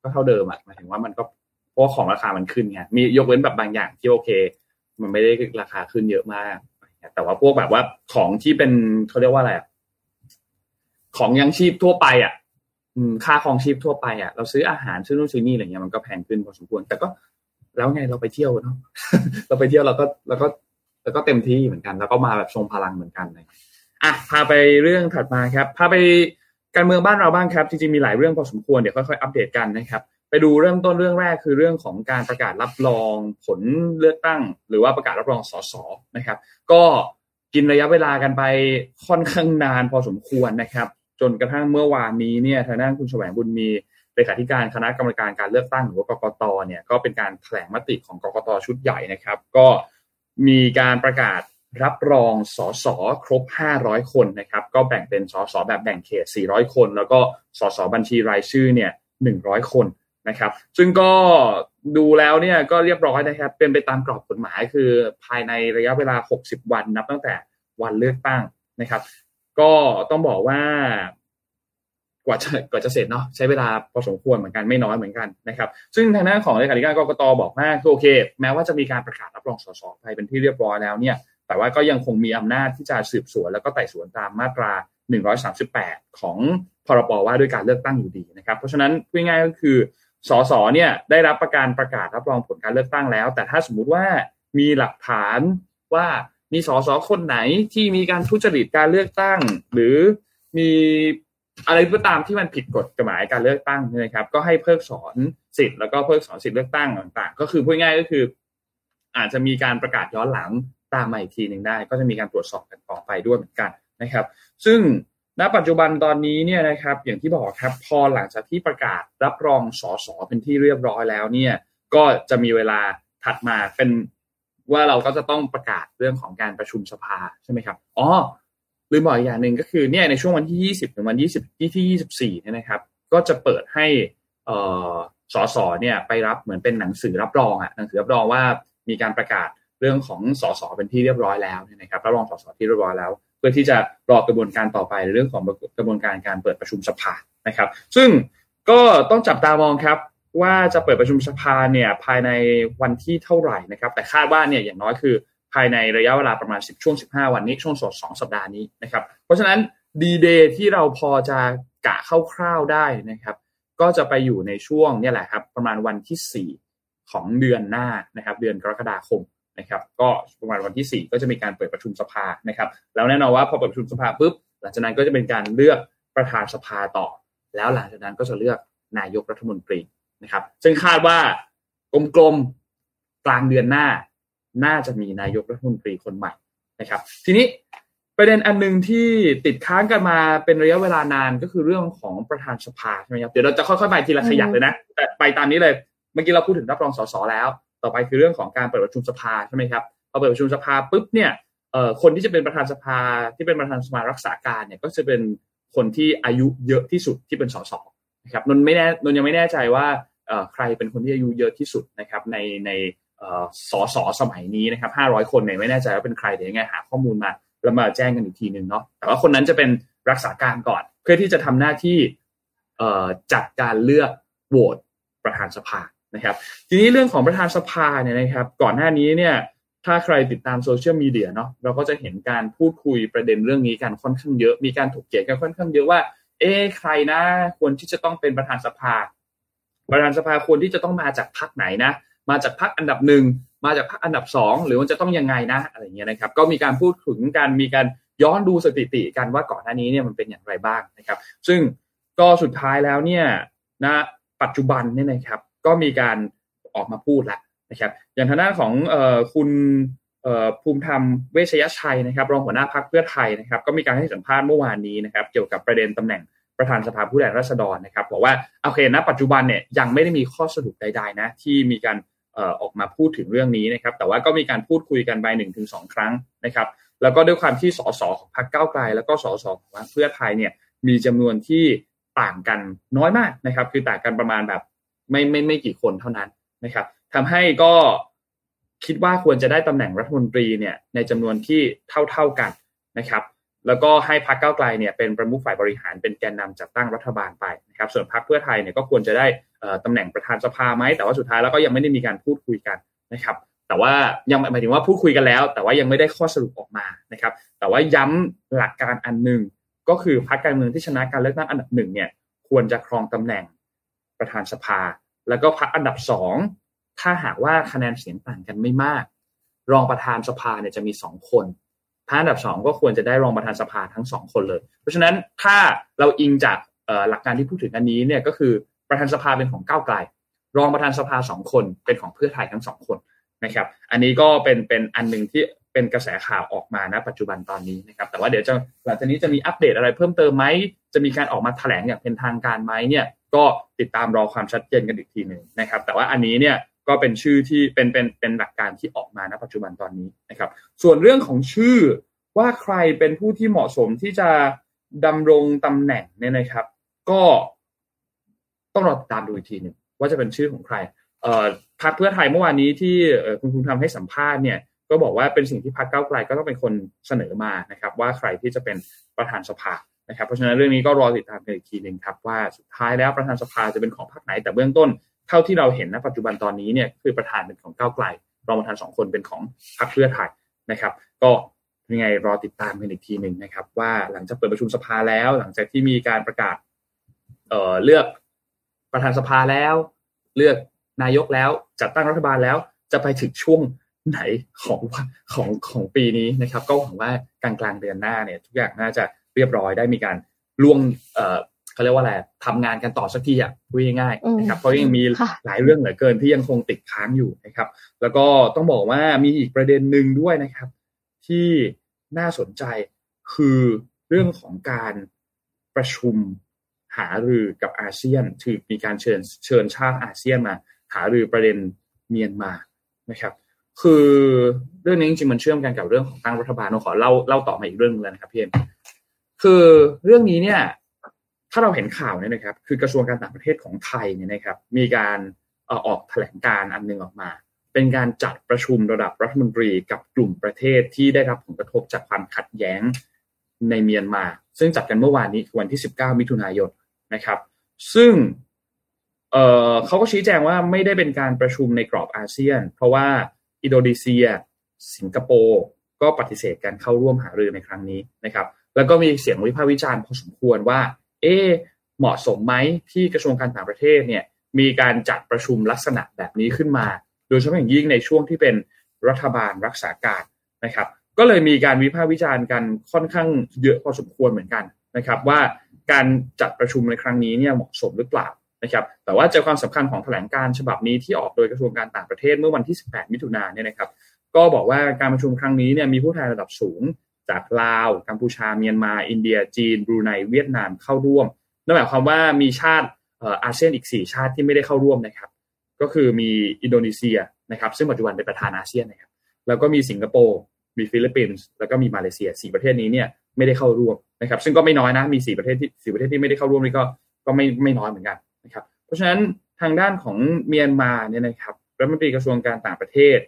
ก็เท่าเดิมอะหมายถึงว่ามันก็เพ ราะของราคามันขึ้นไงมียกเว้นแบบบางอย่างที่โอเค มันไม่ได้ราคาขึ้นเยอะมากแต่ว่าพวกแบบว่าของที่เป็นเขาเรียกว่าอะไรของยังชีพทั่วไปอะอืมค่าครองชีพทั่วไปอะเราซื้ออาหารซื้อนู่นซื้อนี่อะไรเงี้ยมันก็แพงขึ้นพอสมควรแต่ก็แล้วไงเราไปเที่ยวเนาะเราไปเที่ยวเราก็เราก็แล้วก็เต็มที่เหมือนกัน แล้วก็มาแบบทรงพลังเหมือนกันนะอะพาไปเรื่องถัดมาครับพาไปการเมืองบ้านเราบ้างครับจริงๆมีหลายเรื่องพอสมควรเดี๋ยวค่อยๆอัปเดตกันนะครับ ไปดูเริ่มต้นเรื่องแรกคือเรื่องของการประกาศรับรองผลเลือกตั้ง หรือว่าประกาศรับรองสสนะครับ ก็กินระยะเวลากันไปค่อนข้างนานพอสมควรนะครับ จนกระทั่งเมื่อวานนี้เนี่ยทางด้านคุณแสวงบุญมีเลขาธิการคณะกรรมการการเลือกตั้งหรือว่ากกตเนี่ยก็เป็นการแถลงมติของกกตชุดใหญ่นะครับ ก็มีการประกาศรับรองสสครบ 500 คนนะครับ ก็แบ่งเป็นสสแบบแบ่งเขต 400 คน แล้วก็สสบัญชีรายชื่อเนี่ย100 คน นะครับ ซึ่งก็ดูแล้วเนี่ยก็เรียบร้อยนะครับ เป็นไปตามกรอบกฎหมายคือภายในระยะเวลา 60 วันนับตั้งแต่วันเลือกตั้งนะครับ ก็ต้องบอกว่ากว่าจะกว่าจะเสร็จเนาะใช้เวลาพอสมควรเหมือนกันไม่น้อยเหมือนกันนะครับ ซึ่งทางด้านของเลขาธิการกรกตบอกว่าโอเค แม้ว่าจะมีการประกาศรับรองสสไปเป็นที่เรียบร้อยแล้วเนี่ย แต่ว่าก็ยังคงมีอำนาจที่จะสืบสวน แล้วก็ไต่สวนตามมาตรา 138 ของพรบว่าด้วยการเลือกตั้งอยู่ดีนะครับ เพราะฉะนั้นพูดง่ายก็คือ สสเนี่ยได้รับประการประกาศรับรองผลการเลือกตั้งแล้ว แต่ถ้าสมมุติว่ามีหลักฐานว่ามีสสคนไหนที่มีการทุจริตการเลือกตั้ง หรือมีอะไรก็ตามที่มันผิดกฎกฎหมายการเลือกตั้งนะครับ ก็ให้เพิกถอนสิทธิ์แล้วก็เพิกถอนสิทธิ์เลือกตั้งต่างๆ ก็คือพูดง่ายก็คือ อาจจะมีการประกาศย้อนหลังตามมาอีกทีหนึ่งได้ ก็จะมีการตรวจสอบกันต่อไปด้วยเหมือนกันนะครับ ซึ่ง ณปัจจุบันตอนนี้เนี่ยนะครับ อย่างที่บอกครับพอหลังจากที่ประกาศรับรองสอสอเป็นที่เรียบร้อยแล้วเนี่ยก็จะมีเวลาถัดมาเป็นว่าเราก็จะต้องประกาศเรื่องของการประชุมสภาใช่ไหมครับอ๋อลืมบอกอีกอย่างหนึ่งก็คือเนี่ยในช่วงวันที่ 20 ถึงวัน 20 ที่ที่ 24เนี่ยนะครับ ก็จะเปิดให้อ่สสเนี่ยไปรับเหมือนเป็นหนังสือรับรองอะหนังสือรับรองว่ามีการประกาศเรื่องของสอสอเป็นที่เรียบร้อยแล้วนะครับรับรองสอสอที่เรียบร้อยแล้ว พื่อที่จะรอกระบวนการต่อไปในเรื่องของกระบวนการการเปิดประชุมสภานะครับ ซึ่งก็ต้องจับตามองครับว่าจะเปิดประชุมสภาเนี่ยภายในวันที่เท่าไหร่นะครับ แต่คาดว่าเนี่ยอย่างน้อยคือภายในระยะเวลาประมาณ 10 ช่วง 15 วันนี้ช่วงสด2สัปดาห์นี้นะครับ เพราะฉะนั้นดีเดย์ที่เราพอจะกะคร่าวๆได้นะครับ ก็จะไปอยู่ในช่วงนี่แหละครับ ประมาณวันที่ 4 ของเดือนหน้านะครับ เดือนกรกฎาคม นะครับก็ประมาณวันที่ 4 ก็จะมีการเปิดประชุมสภานะครับ แล้วแน่นอนว่าพอเปิดประชุมสภาปุ๊บหลังจากนั้นก็จะเป็นการเลือกประธานสภาต่อ แล้วหลังจากนั้นก็จะเลือกนายกรัฐมนตรีนะครับ ซึ่งคาดว่ากลมๆกลางเดือนหน้า น่าจะมีนายกรัฐมนตรีคนใหม่นะครับ ทีนี้ประเด็นอันหนึ่งที่ติดค้างกันมาเป็นระยะเวลานานก็คือเรื่องของประธานสภาใช่ไหมครับเดี๋ยวเราจะค่อยๆไปทีละขยักเลยนะ แต่ไปตามนี้เลยเมื่อกี้เราพูดถึงรับรองสสแล้ว ต่อไปคือเรื่องของการเปิดประชุมสภาใช่ไหมครับพอเปิดประชุมสภาปุ๊บเนี่ยเอ่อคนที่จะเป็นประธานสภาที่เป็นประธานสภารักษาการเนี่ยก็จะเป็นคนที่อายุเยอะที่สุดที่เป็นสสนะครับนนไม่แน่นนยังไม่แน่ใจว่าเอ่อใครเป็นคนที่อายุเยอะที่สุดนะครับในในสอสอสมัยนี้นะครับห้าร้อยคนเนี่ยไม่แน่ใจว่าเป็นใครเดี๋ยวยังไงหาข้อมูลมาแล้วมาแจ้งกันอีกทีหนึ่งเนาะแต่ว่าคนนั้นจะเป็นรักษาการก่อน เพื่อที่จะทำหน้าที่จัดการเลือกโหวตประธานสภา นะครับ ทีนี้เรื่องของประธานสภาเนี่ยนะครับ ก่อนหน้านี้เนี่ยถ้าใครติดตามโซเชียลมีเดียเนาะเราก็จะเห็นการพูดคุยประเด็นเรื่องนี้กันค่อนข้างเยอะมีการถกเถียงกันค่อนข้างเยอะว่า เอ๊ใครนะควรที่จะต้องเป็นประธานสภา ประธานสภาควรที่จะต้องมาจากพรรคไหนนะ มาจากพรรคอันดับหนึ่งมาจากพรรคอันดับสองหรือมันจะต้องยังไงนะอะไรเงี้ยนะครับ ก็มีการพูดถึงการมีการย้อนดูสถิติกันว่าก่อนหน้านี้เนี่ยมันเป็นอย่างไรบ้างนะครับ ซึ่งก็สุดท้ายแล้วเนี่ยณปัจจุบันเนี่ยนะครับ ก็มีการออกมาพูดแล้วนะครับอย่างทางด้านของออคุณภูมิธรรมเวชยชัยนะครับ รองหัวหน้าพรรคเพื่อไทยนะครับ ก็มีการให้สัมภาษณ์เมื่อวานนี้นะครับ เกี่ยวกับประเด็นตำแหน่งประธานสภาผู้แทนราษฎรนะครับบอกว่าโอเคณปัจจุบันเนี่ยยังไม่ได้มีข้อสรุปใดๆนะที่มีการออกมาพูดถึงเรื่องนี้นะครับ แต่ว่าก็มีการพูดคุยกันไปหนึ่งถึงสองครั้งนะครับ แล้วก็ด้วยความที่สสของพรรคก้าวไกล แล้วก็สสของพรรคเพื่อไทยเนี่ยมีจำนวนที่ต่างกันน้อยมากนะครับ คือต่างกันประมาณแบบ ไม่ไม่ไม่กี่คนเท่านั้นนะครับทำให้ก็คิดว่าควรจะได้ตำแหน่งรัฐมนตรีเนี่ยในจำนวนที่เท่าเท่ากันนะครับแล้วก็ให้พรรคก้าวไกลเนี่ยเป็นประมุขฝ่ายบริหารเป็นแกนนำจัดตั้งรัฐบาลไปนะครับส่วนพรรคเพื่อไทยเนี่ยก็ควรจะได้ตำแหน่งประธานสภาไหมแต่ว่าสุดท้ายแล้วก็ยังไม่ได้มีการพูดคุยกันนะครับแต่ว่ายังหมายถึงว่าพูดคุยกันแล้ว แต่ว่ายังไม่ได้ข้อสรุปออกมานะครับแต่ว่าย้ำหลักการอันหนึ่งก็คือพรรคการเมืองที่ชนะการเลือกตั้งอันดับหนึ่งเนี่ยควรจะครองตำแหน่งประธานสภา แล้วก็พรรคอันดับสองถ้าหากว่าคะแนนเสียงต่างกันไม่มาก รองประธานสภาเนี่ยจะมีสองคนถ้าอันดับสองก็ควรจะได้รองประธานสภาทั้งสองคนเลย เพราะฉะนั้นถ้าเราอิงจากหลักการที่พูดถึงอันนี้เนี่ยก็คือประธานสภาเป็นของก้าวไกล รองประธานสภาสองคนเป็นของเพื่อไทยทั้งสองคนนะครับ อันนี้ก็เป็นเป็นอันหนึ่งที่เป็นกระแสข่าวออกมาณปัจจุบันตอนนี้นะครับ แต่ว่าเดี๋ยวจะหลังจากนี้จะมีอัปเดตอะไรเพิ่มเติมไหมจะมีการออกมาแถลงอย่างเป็นทางการไหมเนี่ย ก็ติดตามรอความชัดเจนกันอีกทีหนึ่งนะครับ แต่ว่าอันนี้เนี่ยก็เป็นชื่อที่เป็นเป็นเป็นหลักการที่ออกมาณปัจจุบันตอนนี้นะครับ ส่วนเรื่องของชื่อว่าใครเป็นผู้ที่เหมาะสมที่จะดำรงตำแหน่งเนี่ยนะครับ ก็ต้องรอติดตามดูอีกทีหนึ่งว่าจะเป็นชื่อของใครเอ่อพรรคเพื่อไทยเมื่อวานนี้ที่คุณคุณทำให้สัมภาษณ์เนี่ยก็บอกว่าเป็นสิ่งที่พรรคเก้าไกลก็ต้องเป็นคนเสนอมานะครับ ว่าใครที่จะเป็นประธานสภา นะครับเพราะฉะนั้นเรื่องนี้ก็รอติดตามกันอีกทีหนึ่งครับว่าสุดท้ายแล้วประธานสภาจะเป็นของพรรคไหน แต่เบื้องต้นเท่าที่เราเห็นณปัจจุบันตอนนี้เนี่ยคือประธานเป็นของก้าวไกลรองประธานสองคนเป็นของพรรคเพื่อไทยนะครับ ก็ยังไงรอติดตามกันอีกทีหนึ่งนะครับ ว่าหลังจากเปิดประชุมสภาแล้ว หลังจากที่มีการประกาศเอ่อเลือกประธานสภาแล้ว เลือกนายกแล้วจัดตั้งรัฐบาลแล้ว จะไปถึงช่วงไหนของของของปีนี้นะครับ ก็หวังว่ากลางกลางเดือนหน้าเนี่ย ทุกอย่างน่าจะ เรียบร้อยได้มีการล่วงเอ่อเขาเรียกว่าอะไรทำงานกันต่อสักทีอะพูดง่ายๆนะครับเพราะยังมีหลายเรื่องเหลือเกินที่ยังคงติดค้างอยู่นะครับ แล้วก็ต้องบอกว่ามีอีกประเด็นหนึ่งด้วยนะครับ ที่น่าสนใจคือเรื่องของการประชุมหารือกับอาเซียนถือมีการเชิญเชิญชาติอาเซียนมา หารือประเด็นเมียนมานะครับ คือเรื่องนี้จริงๆมันเชื่อมกันกับเรื่องของตั้งรัฐบาลเราขอเล่าเล่าต่อมาอีกเรื่องนึงเลยนะครับพี่เอ็ม คือเรื่องนี้เนี่ย ถ้าเราเห็นข่าวเนี่ยนะครับ คือกระทรวงการต่างประเทศของไทยเนี่ยนะครับ มีการออกแถลงการอันนึงออกมา เป็นการจัดประชุมระดับรัฐมนตรีกับกลุ่มประเทศที่ได้รับผลกระทบจากความขัดแย้งในเมียนมา ซึ่งจัดกันเมื่อวานนี้วันที่ 19 มิถุนายนนะครับ ซึ่งเเขาก็ชี้แจงว่าไม่ได้เป็นการประชุมในกรอบอาเซียน เพราะว่าอินโดนีเซีย สิงคโปร์ก็ปฏิเสธการเข้าร่วมหารือในครั้งนี้นะครับ แล้วก็มีเสียงวิพากษ์วิจารณ์พอสมควรว่า เอเหมาะสมไหมที่กระทรวงการต่างประเทศเนี่ยมีการจัดประชุมลักษณะแบบนี้ขึ้นมา โดยเฉพาะอย่างยิ่งในช่วงที่เป็นรัฐบาลรักษาการนะครับ ก็เลยมีการวิพากษ์วิจารณ์กันค่อนข้างเยอะพอสมควรเหมือนกันนะครับ ว่าการจัดประชุมในครั้งนี้เนี่ยเหมาะสมหรือเปล่านะครับ แต่ว่าใจความสำคัญของแถลงการฉบับนี้ที่ออกโดยกระทรวงการต่างประเทศเมื่อวันที่ 18 มิถุนายนเนี่ยนะครับ ก็บอกว่าการประชุมครั้งนี้เนี่ยมีผู้แทนระดับสูง จากลาว กัมพูชา เมียนมา อินเดีย จีน บรูไน เวียดนามเข้าร่วม นั่นหมายความว่ามีชาติอาเซียนอีก 4 ชาติที่ไม่ได้เข้าร่วมนะครับ ก็คือมีอินโดนีเซียนะครับ ซึ่งปัจจุบันเป็นประธานอาเซียนนะครับ แล้วก็มีสิงคโปร์ มีฟิลิปปินส์ แล้วก็มีมาเลเซีย 4 ประเทศนี้เนี่ยไม่ได้เข้าร่วมนะครับ ซึ่งก็ไม่น้อยนะ มี 4 ประเทศที่4ประเทศที่ไม่ได้เข้าร่วมนี่ก็ก็ไม่ไม่น้อยเหมือนกันนะครับ เพราะฉะนั้นทางด้านของเมียนมาเนี่ยนะครับรัฐมนตรีกระทรวงการต่างประเทศ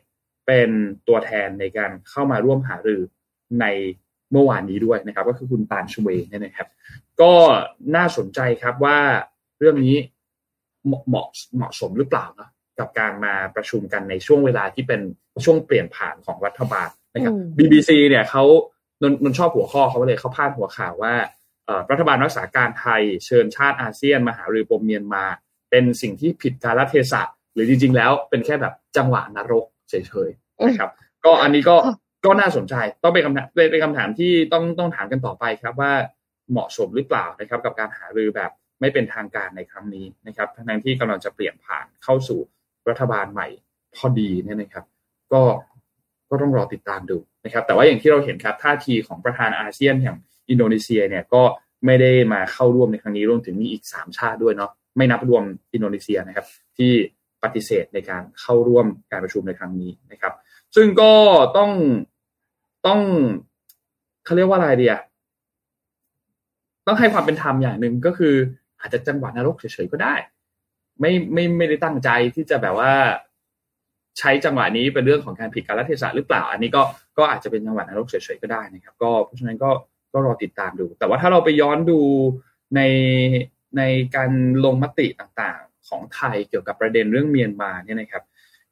เป็นตัวแทนในการเข้ามาร่วมหารือ ในเมื่อวานนี้ด้วยนะครับ ก็คือคุณปานชเวเนี่ยนะครับ ก็น่าสนใจครับว่าเรื่องนี้เหมาะเหมาะสมหรือเปล่านะกับการมาประชุมกันในช่วงเวลาที่เป็นช่วงเปลี่ยนผ่านของรัฐบาลนะครับ BBC เนี่ยเขานนนชอบหัวข้อเขาเลยเขาพาดหัวข่าวว่ารัฐบาลรักษาการไทยเชิญชาติอาเซียนมาหารือปมเมียนมา เป็นสิ่งที่ผิดกาลเทศะหรือจริง ๆ แล้วเป็นแค่แบบจังหวะนรกเฉยๆนะครับ ก็อันนี้ก็ ก็น่าสนใจต้องเป็นคำถามเป็นคำถามที่ต้องต้องถามกันต่อไปครับว่าเหมาะสมหรือเปล่านะครับ กับการหารือแบบไม่เป็นทางการในครั้งนี้นะครับทั้งที่กำลังจะเปลี่ยนผ่านเข้าสู่รัฐบาลใหม่พอดีเนี่ยนะครับ ก็ก็ต้องรอติดตามดูนะครับ แต่ว่าอย่างที่เราเห็นครับท่าทีของประธานอาเซียนอย่างอินโดนีเซียเนี่ยก็ไม่ได้มาเข้าร่วมในครั้งนี้รวมถึงมีอีกสามชาติด้วยเนาะไม่นับรวมอินโดนีเซียนะครับ ที่ปฏิเสธในการเข้าร่วมการประชุมในครั้งนี้นะครับ ซึ่งก็ต้อง ต้องเขาเรียกว่าอะไรเดียต้องให้ความเป็นธรรมอย่างหนึ่งก็คือ อาจจะจังหวะนรกเฉยๆก็ได้ ไม่ไม่ไม่ได้ตั้งใจที่จะแบบว่าใช้จังหวะนี้เป็นเรื่องของการผิดกาลเทศะหรือเปล่า อันนี้ก็ก็อาจจะเป็นจังหวะนรกเฉยๆก็ได้นะครับ ก็เพราะฉะนั้นก็ก็รอติดตามดู แต่ว่าถ้าเราไปย้อนดูในในการลงมติต่างๆ ของไทยเกี่ยวกับประเด็นเรื่องเมียนมาเนี่ยนะครับ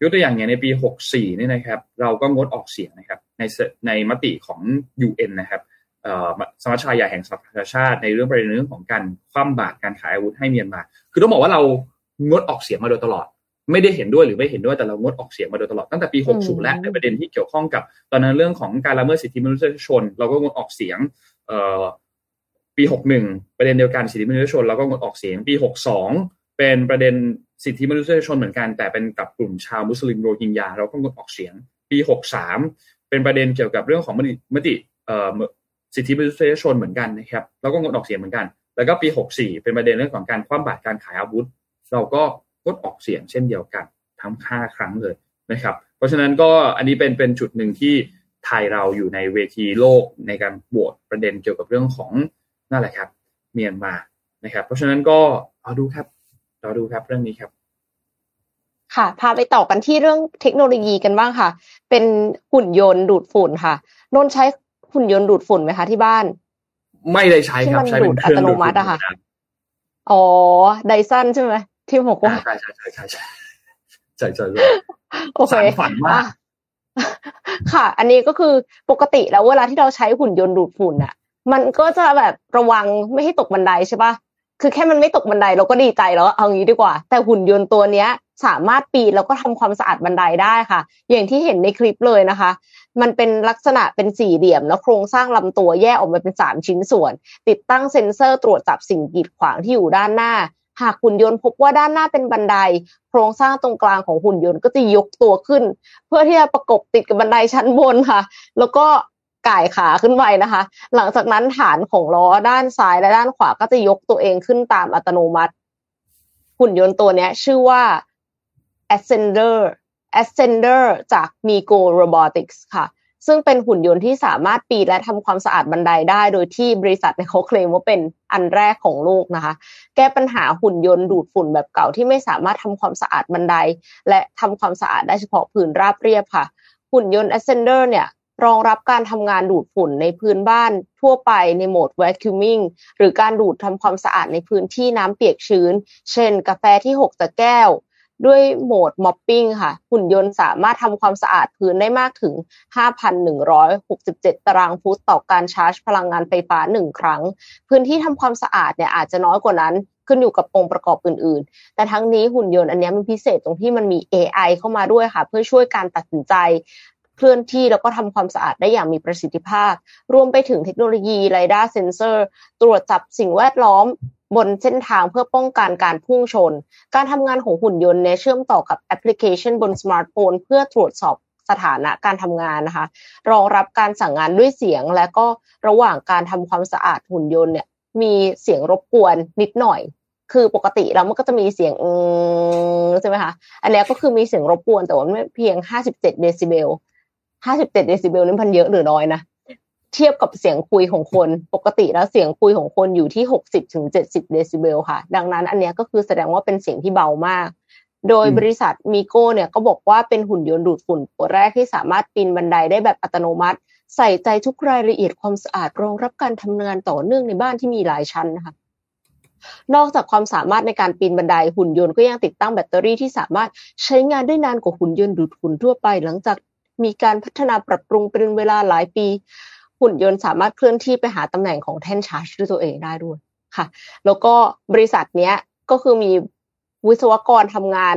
ยกตัวอย่างอย่างในปี 64เนี่ยนะครับ เราก็งดออกเสียงนะครับ ในในมติของ UN นะครับสมัชชาใหญ่แห่งสหประชาชาติในเรื่องประเด็นเรื่องของการคว่ำบาตรการขายอาวุธให้เมียนมา คือต้องบอกว่าเรางดออกเสียงมาโดยตลอด ไม่ได้เห็นด้วยหรือไม่เห็นด้วยแต่เรางดออกเสียงมาโดยตลอดตั้งแต่ปี 60 แล้วในประเด็นที่เกี่ยวข้องกับ ตอนนั้นเรื่องของการละเมิดสิทธิมนุษยชน เราก็งดออกเสียงเอ่อปี 61 ประเด็นเดียวกันสิทธิมนุษยชนเราก็งดออกเสียงปี 62 เป็นประเด็นสิทธิมนุษยชนเหมือนกัน แต่เป็นกับกลุ่มชาวมุสลิมโรฮิงญาเราก็งดออกเสียง ปี 63 เป็นประเด็นเกี่ยวกับเรื่องของมติมติเอ่อสิทธิมนุษยชนเหมือนกันนะครับเราก็งดออกเสียงเหมือนกัน แล้วก็ปี 64 เป็นประเด็นเรื่องของการคว่ำบาตรการขายอาวุธ เราก็งดออกเสียงเช่นเดียวกันทั้งห้าครั้งเลยนะครับ เพราะฉะนั้นก็อันนี้เป็นเป็นจุดหนึ่งที่ไทยเราอยู่ในเวทีโลกในการโหวตประเด็นเกี่ยวกับเรื่องของนั่นแหละครับเมียนมานะครับ เพราะฉะนั้นก็เอาดูครับ ราดูครับเรื่องนี้ครับ ค่ะ พาไปต่อกันที่เรื่องเทคโนโลยีกันบ้างค่ะ เป็นหุ่นยนต์ดูดฝุ่นค่ะนนใช้หุ่นยนต์ดูดฝุ่นไหมคะที่บ้าน ไม่ได้ใช้ครับใช้เป็นเครื่องดูดฝุ่นอะค่ะอ๋อไดซันใช่ไหมที่บอกว่าใช่ใช่ใช่ใช่ใช่ใช่ใช่โอเคฝันมากค่ะ อันนี้ก็คือปกติแล้วเวลาที่เราใช้หุ่นยนต์ดูดฝุ่นอะมันก็จะแบบระวังไม่ให้ตกบันไดใช่ปะ คือแค่มันไม่ตกบันไดเราก็ดีใจแล้วเอางี้ดีกว่า แต่หุ่นยนต์ตัวเนี้ยสามารถปีนแล้วก็ทำความสะอาดบันไดได้ค่ะ อย่างที่เห็นในคลิปเลยนะคะ มันเป็นลักษณะเป็นสี่เหลี่ยม แล้วโครงสร้างลำตัวแยกออกมาเป็นสามชิ้นส่วน ติดตั้งเซ็นเซอร์ตรวจจับสิ่งกีดขวางที่อยู่ด้านหน้า หากหุ่นยนต์พบว่าด้านหน้าเป็นบันได โครงสร้างตรงกลางของหุ่นยนต์ก็จะยกตัวขึ้น เพื่อที่จะประกบติดกับบันไดชั้นบนค่ะ แล้วก็ ก่ายขาขึ้นไปนะคะ หลังจากนั้นฐานของล้อด้านซ้ายและด้านขวาก็จะยกตัวเองขึ้นตามอัตโนมัติ หุ่นยนต์ตัวนี้ชื่อว่า Ascender Ascender จาก Migo Robotics ค่ะ ซึ่งเป็นหุ่นยนต์ที่สามารถปีนและทำความสะอาดบันไดได้โดยที่บริษัทเขาเคลมว่าเป็นอันแรกของโลกนะคะ แก้ปัญหาหุ่นยนต์ดูดฝุ่นแบบเก่าที่ไม่สามารถทำความสะอาดบันได และทำความสะอาดได้เฉพาะพื้นราบเรียบค่ะ หุ่นยนต์ Ascender เนี่ย รองรับการทำงานดูดฝุ่นในพื้นบ้านทั่วไปในโหมด vacuuming หรือการดูดทำความสะอาดในพื้นที่น้ำเปียกชื้น เช่น กาแฟที่หกจากแก้ว ด้วยโหมดม็อปปิ้งค่ะ หุ่นยนต์สามารถทำความสะอาดพื้นได้มากถึง 5,167 ตารางฟุตต่อการชาร์จพลังงานไฟฟ้าหนึ่งครั้ง พื้นที่ทำความสะอาดเนี่ยอาจจะน้อยกว่านั้นขึ้นอยู่กับองค์ประกอบอื่น ๆ แต่ทั้งนี้หุ่นยนต์อันนี้มันพิเศษตรงที่มันมี AI เข้ามาด้วยค่ะ เพื่อช่วยการตัดสินใจ เคลื่อนที่แล้วก็ทำความสะอาดได้อย่างมีประสิทธิภาพ รวมไปถึงเทคโนโลยี LiDAR เซนเซอร์ ตรวจจับสิ่งแวดล้อมบนเส้นทางเพื่อป้องกันการพุ่งชน การทำงานของหุ่นยนต์เนี่ยเชื่อมต่อกับแอปพลิเคชันบนสมาร์ทโฟนเพื่อตรวจสอบสถานะการทำงานนะคะ รองรับการสั่งงานด้วยเสียงและก็ระหว่างการทำความสะอาดหุ่นยนต์เนี่ยมีเสียงรบกวนนิดหน่อย คือปกติแล้วมันก็จะมีเสียงใช่ไหมคะ อันนี้ก็คือมีเสียงรบกวนแต่ว่าเพียง 57 เดซิเบล 57เจ็ดเดซิเบลนี่พันเยอะหรือน้อยนะเทียบกับเสียงคุยของคนปกติแล้วเสียงคุยของคนอยู่ที่หกสิบถึงเจ็ดสิบเดซิเบลค่ะ ดังนั้นอันนี้ก็คือแสดงว่าเป็นเสียงที่เบามาก โดยบริษัทมีโก้เนี่ยก็บอกว่าเป็นหุ่นยนต์ดูดฝุ่นตัวแรกที่สามารถปีนบันไดได้แบบอัตโนมัติ ใส่ใจทุกรายละเอียดความสะอาดรองรับการทำงานต่อเนื่องในบ้านที่มีหลายชั้นนะคะนอกจากความสามารถในการปีนบันไดหุ่นยนต์ก็ยังติดตั้งแบตเตอรี่ที่สามารถใช้งานได้นานกว่าหุ่นยนต์ดูดฝุ่นทั่วไป หลังจาก มีการพัฒนาปรับปรุงเป็นเวลาหลายปี หุ่นยนต์สามารถเคลื่อนที่ไปหาตำแหน่งของแท่นชาร์จด้วยตัวเองได้ด้วยค่ะ แล้วก็บริษัทเนี้ยก็คือมีวิศวกรทำงาน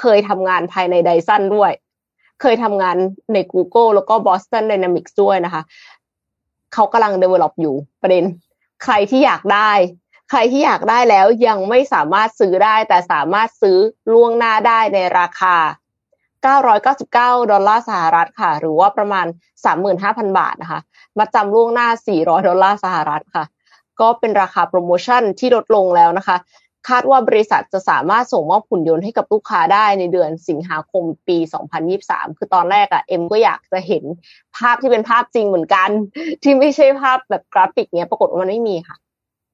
เคยทำงานภายในไดซันด้วย เคยทำงานใน Google แล้วก็ Boston Dynamics ด้วยนะคะ เขากำลัง develop อยู่ประเด็น ใครที่อยากได้ ใครที่อยากได้แล้วยังไม่สามารถซื้อได้ แต่สามารถซื้อล่วงหน้าได้ในราคา 999 ดอลลาร์สหรัฐค่ะ หรือว่าประมาณ 35,000 บาทนะคะ มาจำล่วงหน้า 400 ดอลลาร์สหรัฐค่ะ ก็เป็นราคาโปรโมชั่นที่ลดลงแล้วนะคะ คาดว่าบริษัทจะสามารถส่งมอบหุ่นยนต์ให้กับลูกค้าได้ในเดือนสิงหาคมปี 2023 คือตอนแรกอะเอ็มก็อยากจะเห็นภาพที่เป็นภาพจริงเหมือนกัน ที่ไม่ใช่ภาพแบบกราฟิกเนี้ย ปรากฏว่ามันไม่มีค่ะ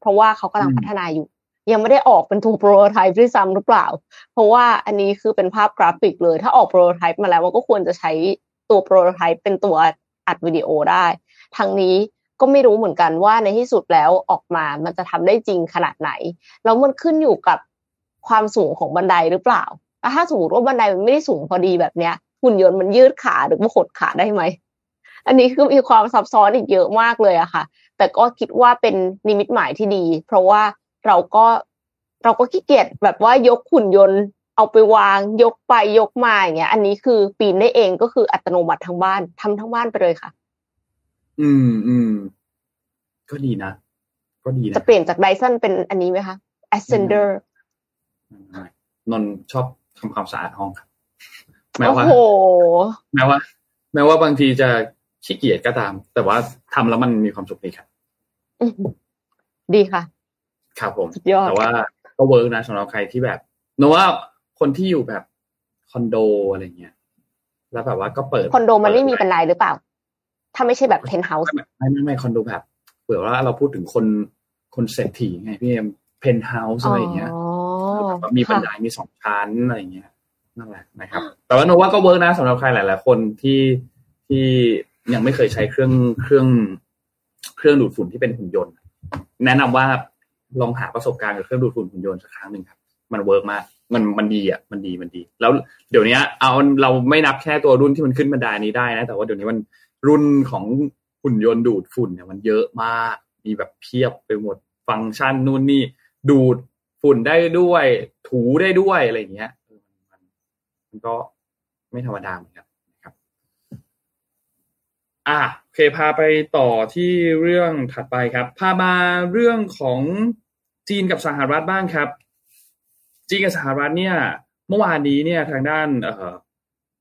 เพราะว่าเขากำลังพัฒนาอยู่ ยังไม่ได้ออกเป็นตัว prototype ด้วยซ้ำหรือเปล่า เพราะว่าอันนี้คือเป็นภาพกราฟิกเลย ถ้าออก prototype มาแล้วมันก็ควรจะใช้ตัว prototype เป็นตัวอัดวิดีโอได้ทั้งนี้ก็ไม่รู้เหมือนกันว่าในที่สุดแล้วออกมามันจะทำได้จริงขนาดไหน แล้วมันขึ้นอยู่กับความสูงของบันไดหรือเปล่า ถ้าสมมติว่าบันไดมันไม่ได้สูงพอดีแบบเนี้ยหุ่นยนต์มันยืดขาหรือว่าหดขาได้ไหม อันนี้คือมีความซับซ้อนอีกเยอะมากเลยอะค่ะ แต่ก็คิดว่าเป็นนิมิตหมายที่ดี เพราะว่า เราก็เราก็ขี้เกียจแบบว่ายกหุ่นยนต์เอาไปวางยกไปยกมาอย่างเงี้ย อันนี้คือปีนได้เองก็คืออัตโนมัติทั้งบ้านทำทั้งบ้านไปเลยค่ะ อืมอืมก็ดีนะ ก็ดีนะ จะเปลี่ยนจากไดสันเป็นอันนี้ไหมคะ Ascender นนท์ชอบทำความสะอาดห้องครับแม้โอ้ว่าโหแม้ว่า แม้ว่าบางทีจะขี้เกียจก็ตาม แต่ว่าทำแล้วมันมีความสุขดีครับอื้อหือดีค่ะ ครับผมสุดยอดแต่ว่าก็ work นะสำหรับใครที่แบบนว่าคนที่อยู่แบบคอนโดอะไรเงี้ยแล้วแบบว่าก็เปิดคอนโดมันไม่มีบันไดหรือเปล่า ถ้าไม่ใช่แบบเพนท์เฮาส์ไม่ไม่ไม่ไม่คอนโดแบบเผื่อว่าเราพูดถึงคนคนเศรษฐีไงพี่เอ็มเพนท์เฮาส์อะไรเงี้ยอ๋อแบบว่ามีบันไดค่ะมีสองชั้นอะไรเงี้ยนั่นแหละนะครับ แต่ว่าโนว่าก็ work นะสำหรับใครหลาย ๆ คนที่ที่ยังไม่เคยใช้เครื่องเครื่องเครื่องดูดฝุ่นที่เป็นหุ่นยนต์ แนะนำว่า ลองหาประสบการณ์กับเครื่องดูดฝุ่นหุ่นยนต์สักครั้งหนึ่งครับ มัน work มาก มันมันดีอะ มันดีมันดี แล้วเดี๋ยวนี้เอาเราไม่นับแค่ตัวรุ่นที่มันขึ้นบันไดนี้ได้นะ แต่ว่าเดี๋ยวนี้มันรุ่นของหุ่นยนต์ดูดฝุ่นเนี่ยมันเยอะมาก มีแบบเพียบไปหมดฟังก์ชันนู่นนี่ดูดฝุ่นได้ด้วย ถูได้ด้วยอะไรอย่างเงี้ยมันมันก็ไม่ธรรมดาเหมือนกันนะครับ อะโอเคพาไปต่อที่เรื่องถัดไปครับ พามาเรื่องของ จีนกับสหรัฐบ้างครับ จีนกับสหรัฐเนี่ย เมื่อวานนี้เนี่ยทางด้านเอ่อ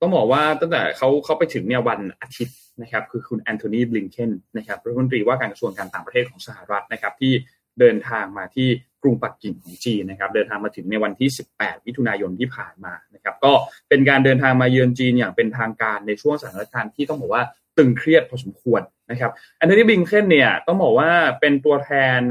ต้องบอกว่าตั้งแต่เขาเขาไปถึงเนี่ยวันอาทิตย์นะครับ คือคุณแอนโทนีบลิงเคนนะครับรัฐมนตรีว่าการกระทรวงการต่างประเทศของสหรัฐนะครับ ที่เดินทางมาที่กรุงปักกิ่งของจีนนะครับ เดินทางมาถึงในวันที่ 18 มิถุนายนที่ผ่านมานะครับ ก็เป็นการเดินทางมาเยือนจีนอย่างเป็นทางการในช่วงสถานการณ์ที่ต้องบอกว่าตึงเครียดพอสมควรนะครับแอนโทนีบลิงเคนเนี่ยต้องบอกว่าเป็นตัวแทน